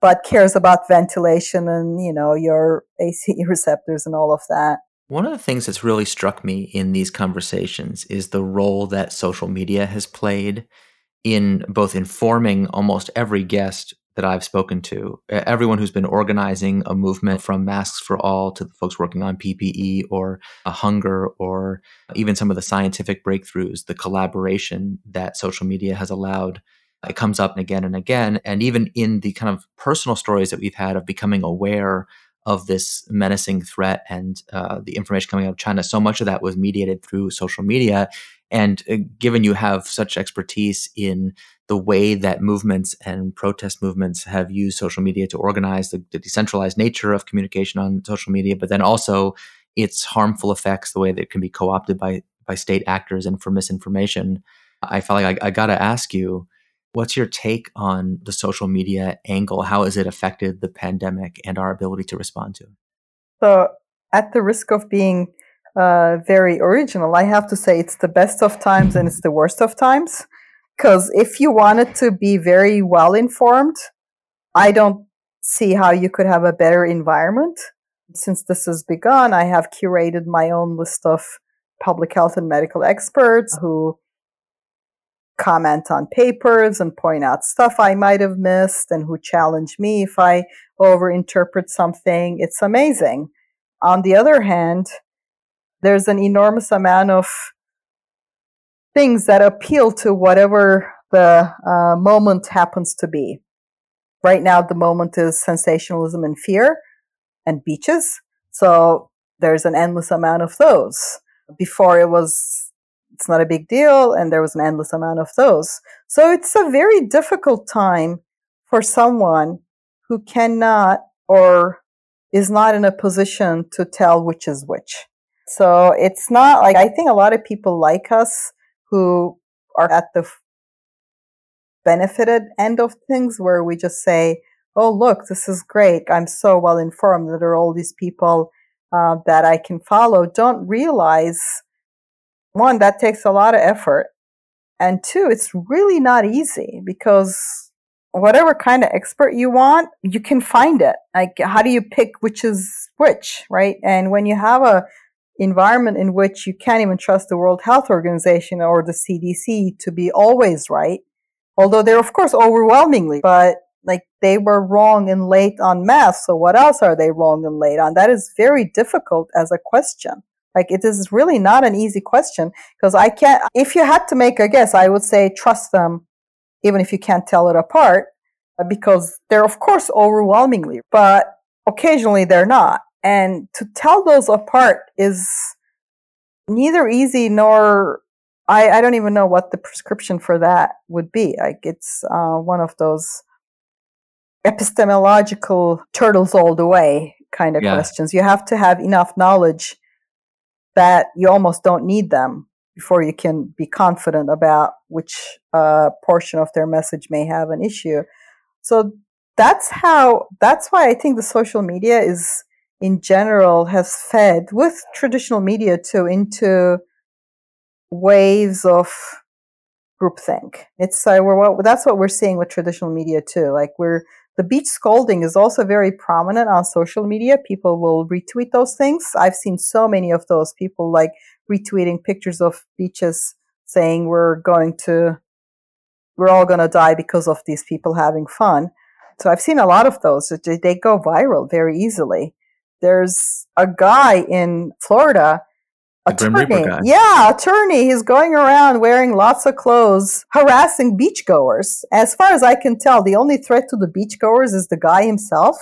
but cares about ventilation and, you know, your AC receptors and all of that. One of the things that's really struck me in these conversations is the role that social media has played in both informing almost every guest that I've spoken to, everyone who's been organizing a movement from masks for all to the folks working on PPE or a hunger or even some of the scientific breakthroughs, the collaboration that social media has allowed it comes up again and again. And even in the kind of personal stories that we've had of becoming aware of this menacing threat and uh, the information coming out of China, so much of that was mediated through social media. And uh, given you have such expertise in the way that movements and protest movements have used social media to organize the, the decentralized nature of communication on social media, but then also its harmful effects, the way that it can be co opted by, by state actors and for misinformation, I felt like I, I got to ask you What's your take on the social media angle? How has it affected the pandemic and our ability to respond to it? So, at the risk of being uh, very original, I have to say it's the best of times and it's the worst of times. Because if you wanted to be very well informed, I don't see how you could have a better environment. Since this has begun, I have curated my own list of public health and medical experts who comment on papers and point out stuff I might have missed and who challenge me if I overinterpret something. It's amazing. On the other hand, there's an enormous amount of things that appeal to whatever the uh, moment happens to be. Right now, the moment is sensationalism and fear and beaches. So there's an endless amount of those. Before it was it's not a big deal, and there was an endless amount of those. So it's a very difficult time for someone who cannot or is not in a position to tell which is which. So it's not like I think a lot of people like us who are at the benefited end of things where we just say, oh, look, this is great. I'm so well informed that there are all these people uh, that I can follow, don't realize one, that takes a lot of effort. And two, it's really not easy because whatever kind of expert you want, you can find it. Like, how do you pick which is which, right? And when you have a environment in which you can't even trust the World Health Organization or the CDC to be always right, although they're of course overwhelmingly, but like they were wrong and late on math. So what else are they wrong and late on? That is very difficult as a question. Like it is really not an easy question because I can't, if you had to make a guess, I would say trust them even if you can't tell it apart uh, because they're of course overwhelmingly, but occasionally they're not. And to tell those apart is neither easy nor I, I don't even know what the prescription for that would be. Like it's uh, one of those epistemological turtles all the way kind of yeah. questions. You have to have enough knowledge that you almost don't need them before you can be confident about which uh, portion of their message may have an issue. So that's how, that's why I think the social media is in general has fed with traditional media too into waves of groupthink. It's uh, we're, that's what we're seeing with traditional media too. Like we're the beach scolding is also very prominent on social media. People will retweet those things. I've seen so many of those people like retweeting pictures of beaches saying we're going to, we're all going to die because of these people having fun. So I've seen a lot of those. They go viral very easily. There's a guy in Florida attorney. Yeah, attorney. He's going around wearing lots of clothes, harassing beachgoers. As far as I can tell, the only threat to the beachgoers is the guy himself.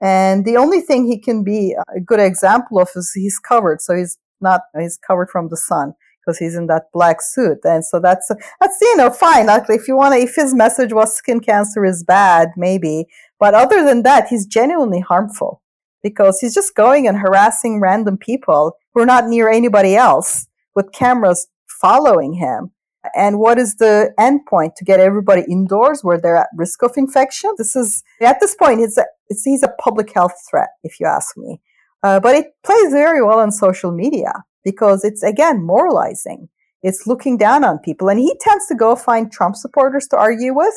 And the only thing he can be a good example of is he's covered. So he's not, he's covered from the sun because he's in that black suit. And so that's, that's, you know, fine. Like if you want to, if his message was skin cancer is bad, maybe. But other than that, he's genuinely harmful because he's just going and harassing random people who are not near anybody else with cameras following him. And what is the end point to get everybody indoors where they're at risk of infection? This is, at this point, it's, a, it's he's a public health threat, if you ask me. Uh, but it plays very well on social media because it's, again, moralizing. It's looking down on people. And he tends to go find Trump supporters to argue with.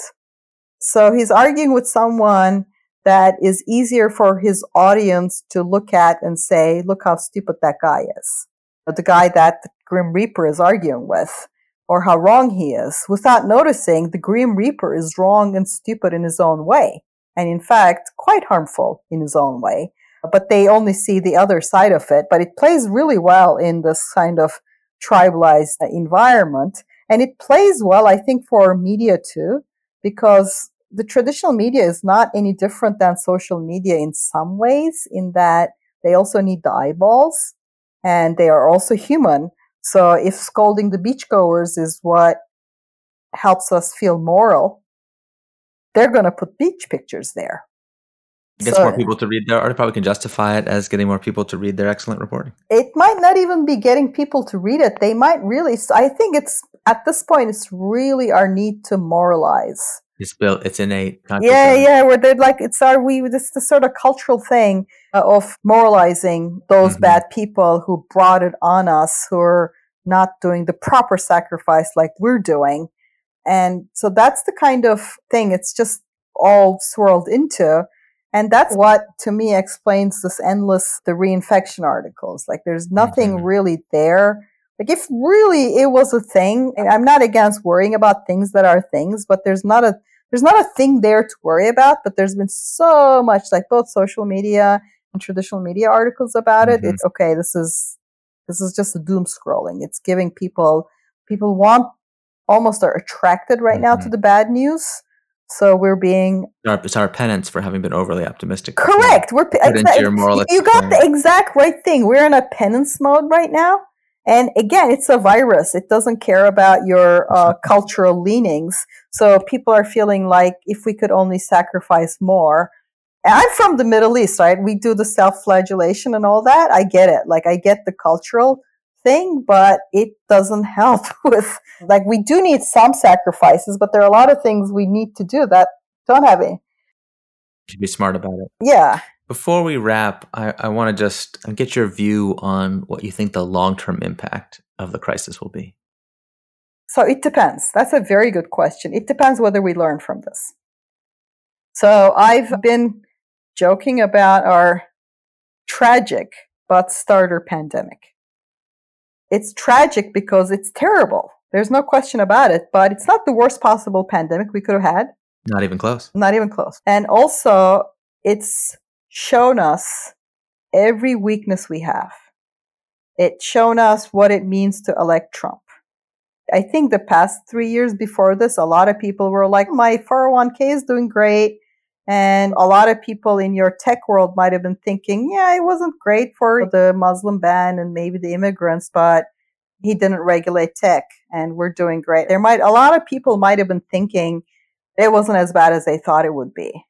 So he's arguing with someone that is easier for his audience to look at and say, look how stupid that guy is. The guy that the Grim Reaper is arguing with, or how wrong he is, without noticing the Grim Reaper is wrong and stupid in his own way. And in fact, quite harmful in his own way. But they only see the other side of it. But it plays really well in this kind of tribalized environment. And it plays well, I think, for media too, because the traditional media is not any different than social media in some ways, in that they also need the eyeballs and they are also human. So if scolding the beachgoers is what helps us feel moral, they're going to put beach pictures there. Gets so, more people to read their article. Probably can justify it as getting more people to read their excellent reporting. It might not even be getting people to read it. They might really. I think it's at this point. It's really our need to moralize it's built. It's innate. Yeah, yeah. Where they're like, it's our we. This the sort of cultural thing uh, of moralizing those mm-hmm. bad people who brought it on us, who are not doing the proper sacrifice like we're doing, and so that's the kind of thing. It's just all swirled into. And that's what to me explains this endless, the reinfection articles. Like there's nothing mm-hmm. really there like if really it was a thing, I'm not against worrying about things that are things, but there's not a there's not a thing there to worry about. But there's been so much, like both social media and traditional media articles about it. Mm-hmm. It's okay. This is this is just a doom scrolling. It's giving people people want almost are attracted right mm-hmm. now to mm-hmm. the bad news. So we're being it's our penance for having been overly optimistic. Correct. We're exactly, you got the exact right thing. We're in a penance mode right now and again, it's a virus. It doesn't care about your uh, cultural leanings. So people are feeling like if we could only sacrifice more. And I'm from the Middle East, right? We do the self-flagellation and all that. I get it. Like I get the cultural thing, but it doesn't [LAUGHS] help with like we do need some sacrifices, but there are a lot of things we need to do that don't have any Should be smart about it. Yeah. Before we wrap, I, I want to just uh, get your view on what you think the long term impact of the crisis will be. So it depends. That's a very good question. It depends whether we learn from this. So I've been joking about our tragic but starter pandemic. It's tragic because it's terrible. There's no question about it, but it's not the worst possible pandemic we could have had. Not even close. Not even close. And also, it's shown us every weakness we have. It's shown us what it means to elect Trump. I think the past three years before this, a lot of people were like, my 401k is doing great. And a lot of people in your tech world might have been thinking, yeah, it wasn't great for the Muslim ban and maybe the immigrants, but he didn't regulate tech and we're doing great. There might, a lot of people might have been thinking it wasn't as bad as they thought it would be.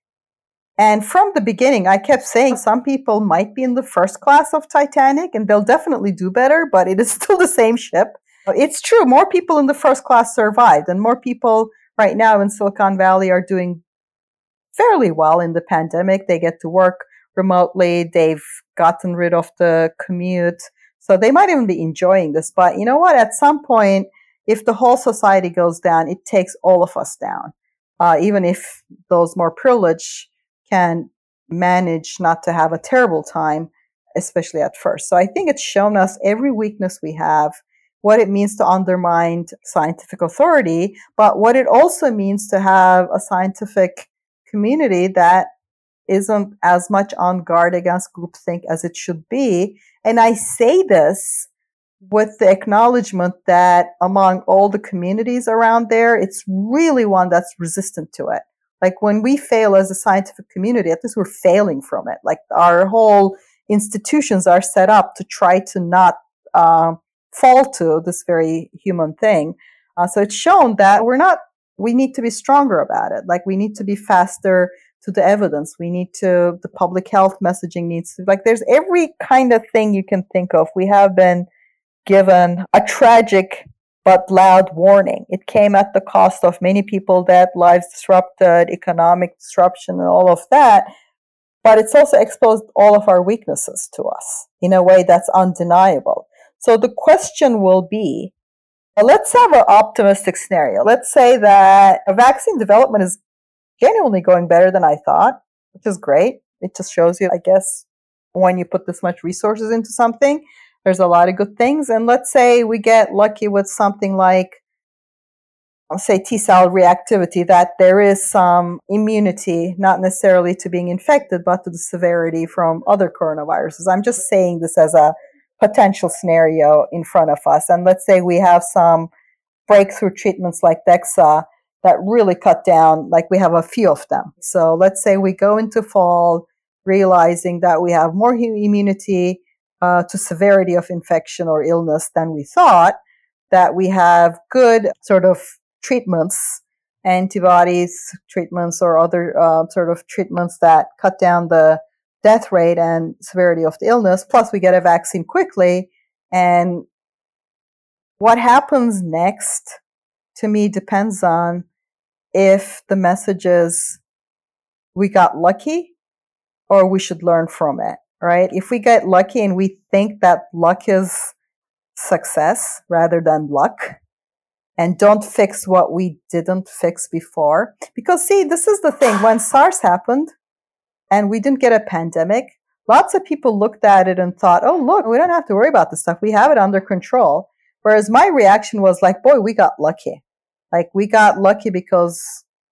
And from the beginning, I kept saying some people might be in the first class of Titanic and they'll definitely do better, but it is [LAUGHS] still the same ship. It's true. More people in the first class survived and more people right now in Silicon Valley are doing fairly well in the pandemic. They get to work remotely. They've gotten rid of the commute. So they might even be enjoying this. But you know what? At some point, if the whole society goes down, it takes all of us down. Uh, even if those more privileged can manage not to have a terrible time, especially at first. So I think it's shown us every weakness we have, what it means to undermine scientific authority, but what it also means to have a scientific community that isn't as much on guard against groupthink as it should be. And I say this with the acknowledgement that among all the communities around there, it's really one that's resistant to it. Like when we fail as a scientific community, at least we're failing from it. Like our whole institutions are set up to try to not uh, fall to this very human thing. Uh, so it's shown that we're not we need to be stronger about it. Like we need to be faster to the evidence. We need to, the public health messaging needs to, like there's every kind of thing you can think of. We have been given a tragic but loud warning. It came at the cost of many people that lives disrupted, economic disruption and all of that. But it's also exposed all of our weaknesses to us in a way that's undeniable. So the question will be, let's have an optimistic scenario. Let's say that a vaccine development is genuinely going better than I thought, which is great. It just shows you, I guess, when you put this much resources into something, there's a lot of good things. And let's say we get lucky with something like, I'll say T cell reactivity, that there is some immunity, not necessarily to being infected, but to the severity from other coronaviruses. I'm just saying this as a potential scenario in front of us. And let's say we have some breakthrough treatments like DEXA that really cut down, like we have a few of them. So let's say we go into fall realizing that we have more immunity uh, to severity of infection or illness than we thought, that we have good sort of treatments, antibodies treatments or other uh, sort of treatments that cut down the death rate and severity of the illness. Plus, we get a vaccine quickly. And what happens next to me depends on if the message is we got lucky or we should learn from it, right? If we get lucky and we think that luck is success rather than luck and don't fix what we didn't fix before. Because see, this is the thing. When SARS happened, and we didn't get a pandemic, lots of people looked at it and thought, oh, look, we don't have to worry about this stuff. We have it under control. Whereas my reaction was like, boy, we got lucky. Like we got lucky because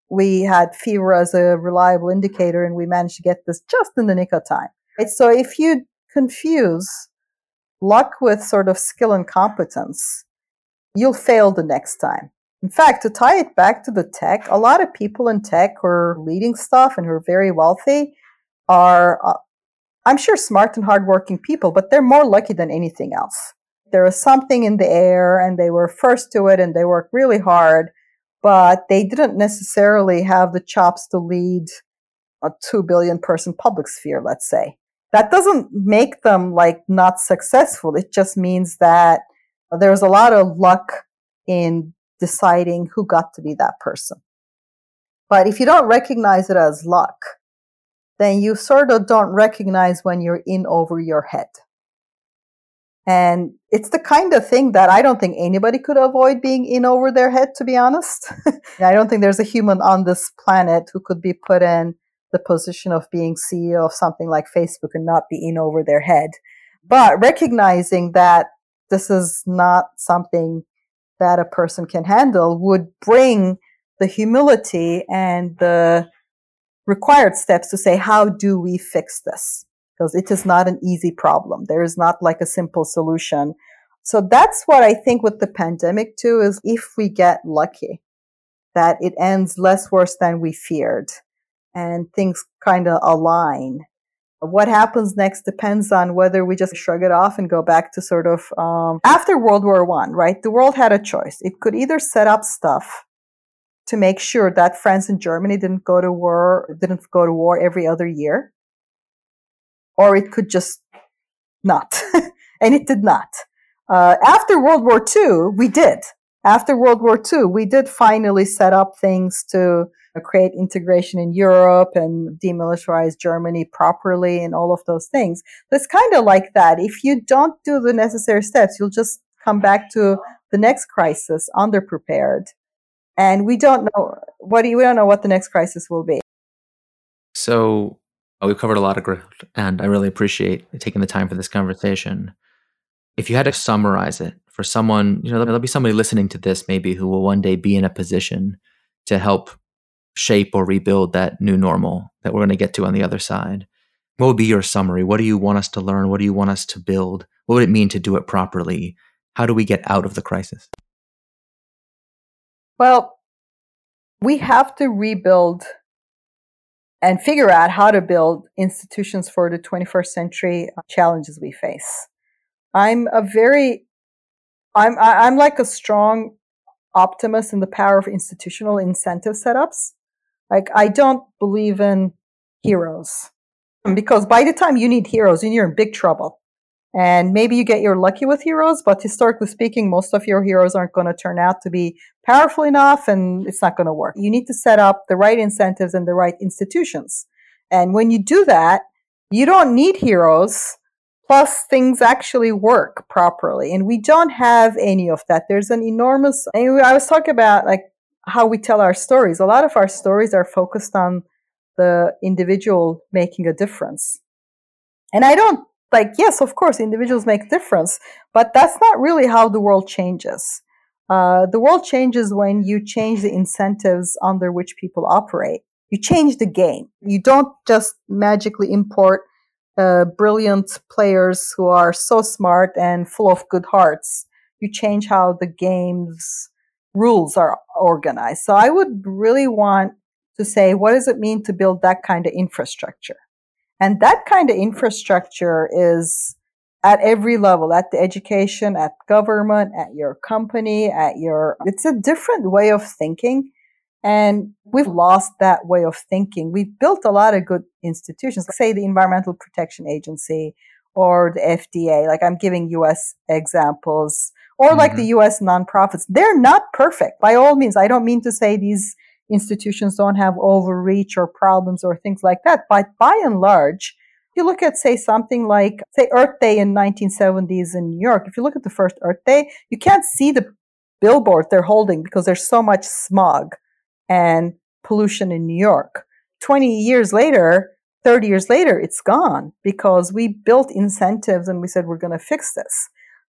we had fever as a reliable indicator and we managed to get this just in the nick of time. Right? So if you confuse luck with sort of skill and competence, you'll fail the next time. In fact, to tie it back to the tech, a lot of people in tech who are leading stuff and who are very wealthy are, uh, I'm sure, smart and hardworking people, but they're more lucky than anything else. There was something in the air and they were first to it and they worked really hard, but they didn't necessarily have the chops to lead a 2 billion person public sphere, let's say. That doesn't make them like not successful. It just means that there's a lot of luck in deciding who got to be that person. But if you don't recognize it as luck, then you sort of don't recognize when you're in over your head. And it's the kind of thing that I don't think anybody could avoid being in over their head, to be honest. [LAUGHS] I don't think there's a human on this planet who could be put in the position of being CEO of something like Facebook and not be in over their head. But recognizing that this is not something that a person can handle would bring the humility and the required steps to say, how do we fix this? Because it is not an easy problem. There is not like a simple solution. So that's what I think with the pandemic too is if we get lucky that it ends less worse than we feared and things kind of align. What happens next depends on whether we just shrug it off and go back to sort of um, after World War One, right? The world had a choice. It could either set up stuff to make sure that France and Germany didn't go to war, didn't go to war every other year. Or it could just not. [LAUGHS] and it did not. Uh, after World War II, we did. After World War II, we did finally set up things to create integration in Europe and demilitarize Germany properly and all of those things. It's kind of like that. If you don't do the necessary steps, you'll just come back to the next crisis underprepared and we don't know what we don't know what the next crisis will be. So uh, we've covered a lot of ground, and I really appreciate taking the time for this conversation. If you had to summarize it for someone, you know, there'll be somebody listening to this maybe who will one day be in a position to help shape or rebuild that new normal that we're going to get to on the other side. What would be your summary? What do you want us to learn? What do you want us to build? What would it mean to do it properly? How do we get out of the crisis? Well, we have to rebuild and figure out how to build institutions for the 21st century uh, challenges we face. I'm a very, I'm, I'm like a strong optimist in the power of institutional incentive setups. Like, I don't believe in heroes because by the time you need heroes, you're in big trouble. And maybe you get your lucky with heroes, but historically speaking, most of your heroes aren't going to turn out to be powerful enough and it's not going to work. You need to set up the right incentives and the right institutions. And when you do that, you don't need heroes. Plus, things actually work properly. And we don't have any of that. There's an enormous, I was talking about like how we tell our stories. A lot of our stories are focused on the individual making a difference. And I don't like yes of course individuals make difference but that's not really how the world changes uh, the world changes when you change the incentives under which people operate you change the game you don't just magically import uh, brilliant players who are so smart and full of good hearts you change how the game's rules are organized so i would really want to say what does it mean to build that kind of infrastructure and that kind of infrastructure is at every level, at the education, at government, at your company, at your, it's a different way of thinking. And we've lost that way of thinking. We've built a lot of good institutions, say the Environmental Protection Agency or the FDA. Like I'm giving US examples or mm-hmm. like the US nonprofits. They're not perfect by all means. I don't mean to say these institutions don't have overreach or problems or things like that. But by and large, you look at, say, something like, say, Earth Day in 1970s in New York, if you look at the first Earth Day, you can't see the billboard they're holding because there's so much smog and pollution in New York. 20 years later, 30 years later, it's gone because we built incentives and we said, we're going to fix this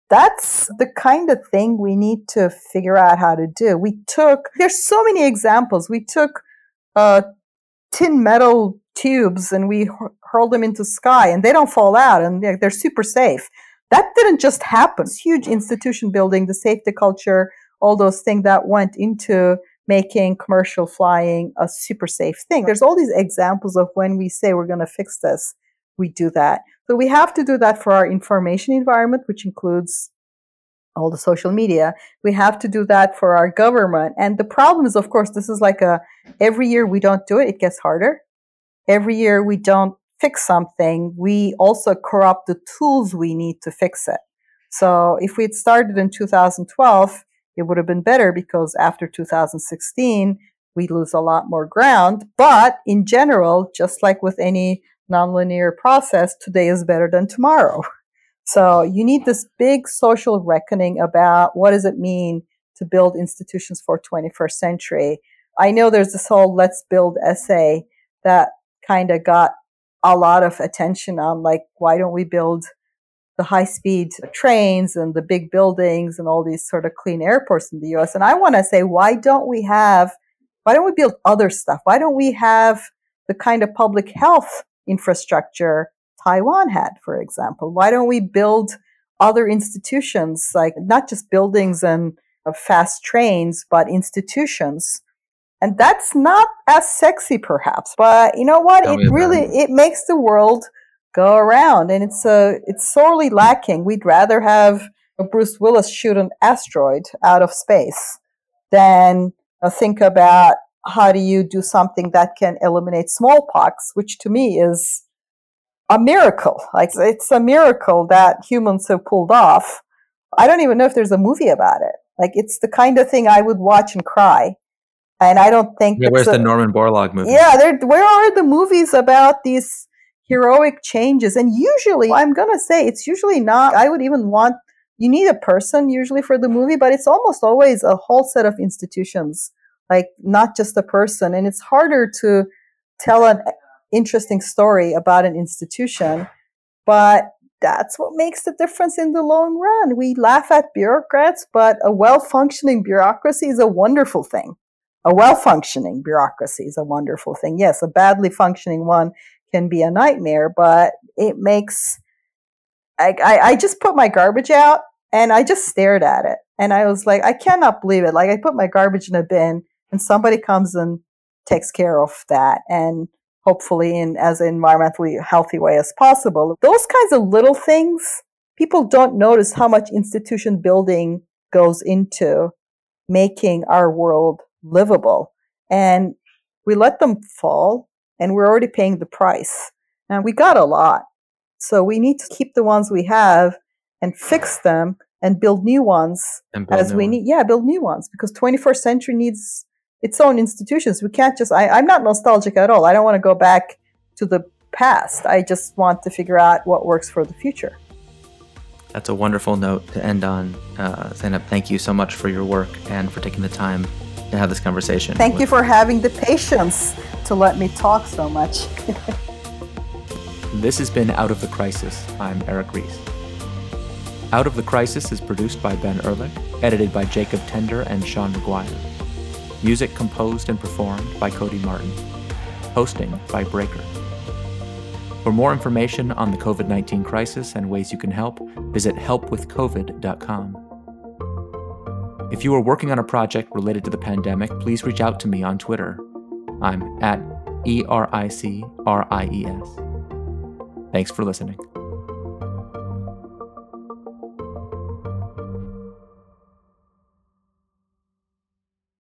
that's the kind of thing we need to figure out how to do. We took, there's so many examples. We took uh, tin metal tubes and we hurled them into sky and they don't fall out and they're, they're super safe. That didn't just happen. It's huge institution building, the safety culture, all those things that went into making commercial flying a super safe thing. There's all these examples of when we say we're going to fix this, we do that. So we have to do that for our information environment, which includes all the social media. We have to do that for our government. And the problem is, of course, this is like a every year we don't do it, it gets harder. Every year we don't fix something, we also corrupt the tools we need to fix it. So if we had started in 2012, it would have been better because after 2016, we lose a lot more ground. But in general, just like with any nonlinear process, today is better than tomorrow. [LAUGHS] So you need this big social reckoning about what does it mean to build institutions for 21st century. I know there's this whole let's build essay that kind of got a lot of attention on like, why don't we build the high speed trains and the big buildings and all these sort of clean airports in the US? And I want to say, why don't we have, why don't we build other stuff? Why don't we have the kind of public health infrastructure Taiwan had, for example? Why don't we build other institutions, like not just buildings and uh, fast trains, but institutions and that's not as sexy perhaps but you know what Tell it really it. makes the world go around and it's uh, it's sorely lacking we'd rather have bruce willis shoot an asteroid out of space than uh, think about how do you do something that can eliminate smallpox which to me is a miracle like it's a miracle that humans have pulled off i don't even know if there's a movie about it like it's the kind of thing i would watch and cry and I don't think. Yeah, where's a, the Norman Borlaug movie? Yeah, where are the movies about these heroic changes? And usually, I'm gonna say it's usually not. I would even want you need a person usually for the movie, but it's almost always a whole set of institutions, like not just a person. And it's harder to tell an interesting story about an institution, but that's what makes the difference in the long run. We laugh at bureaucrats, but a well functioning bureaucracy is a wonderful thing a well functioning bureaucracy is a wonderful thing. Yes, a badly functioning one can be a nightmare, but it makes. I, I, I just put my garbage out and I just stared at it. And I was like, I cannot believe it. Like, I put my garbage in a bin and somebody comes and takes care of that. And hopefully in as environmentally healthy way as possible. Those kinds of little things, people don't notice how much institution building goes into making our world livable. And we let them fall and we're already paying the price. And we got a lot. So we need to keep the ones we have and fix them and build new ones as we ones. need. Yeah, build new ones because 21st century needs its own institutions. We can't just, I, I'm not nostalgic at all. I don't want to go back to the past. I just want to figure out what works for the future. That's a wonderful note to end on. Uh, Zeynep, thank you so much for your work and for taking the time to have this conversation. Thank with. you for having the patience to let me talk so much. [LAUGHS] this has been Out of the Crisis. I'm Eric Ries. Out of the Crisis is produced by Ben Ehrlich, edited by Jacob Tender and Sean McGuire. Music composed and performed by Cody Martin. Hosting by Breaker. For more information on the COVID 19 crisis and ways you can help, visit helpwithcovid.com. If you are working on a project related to the pandemic, please reach out to me on Twitter. I'm at E R I C R I E S. Thanks for listening.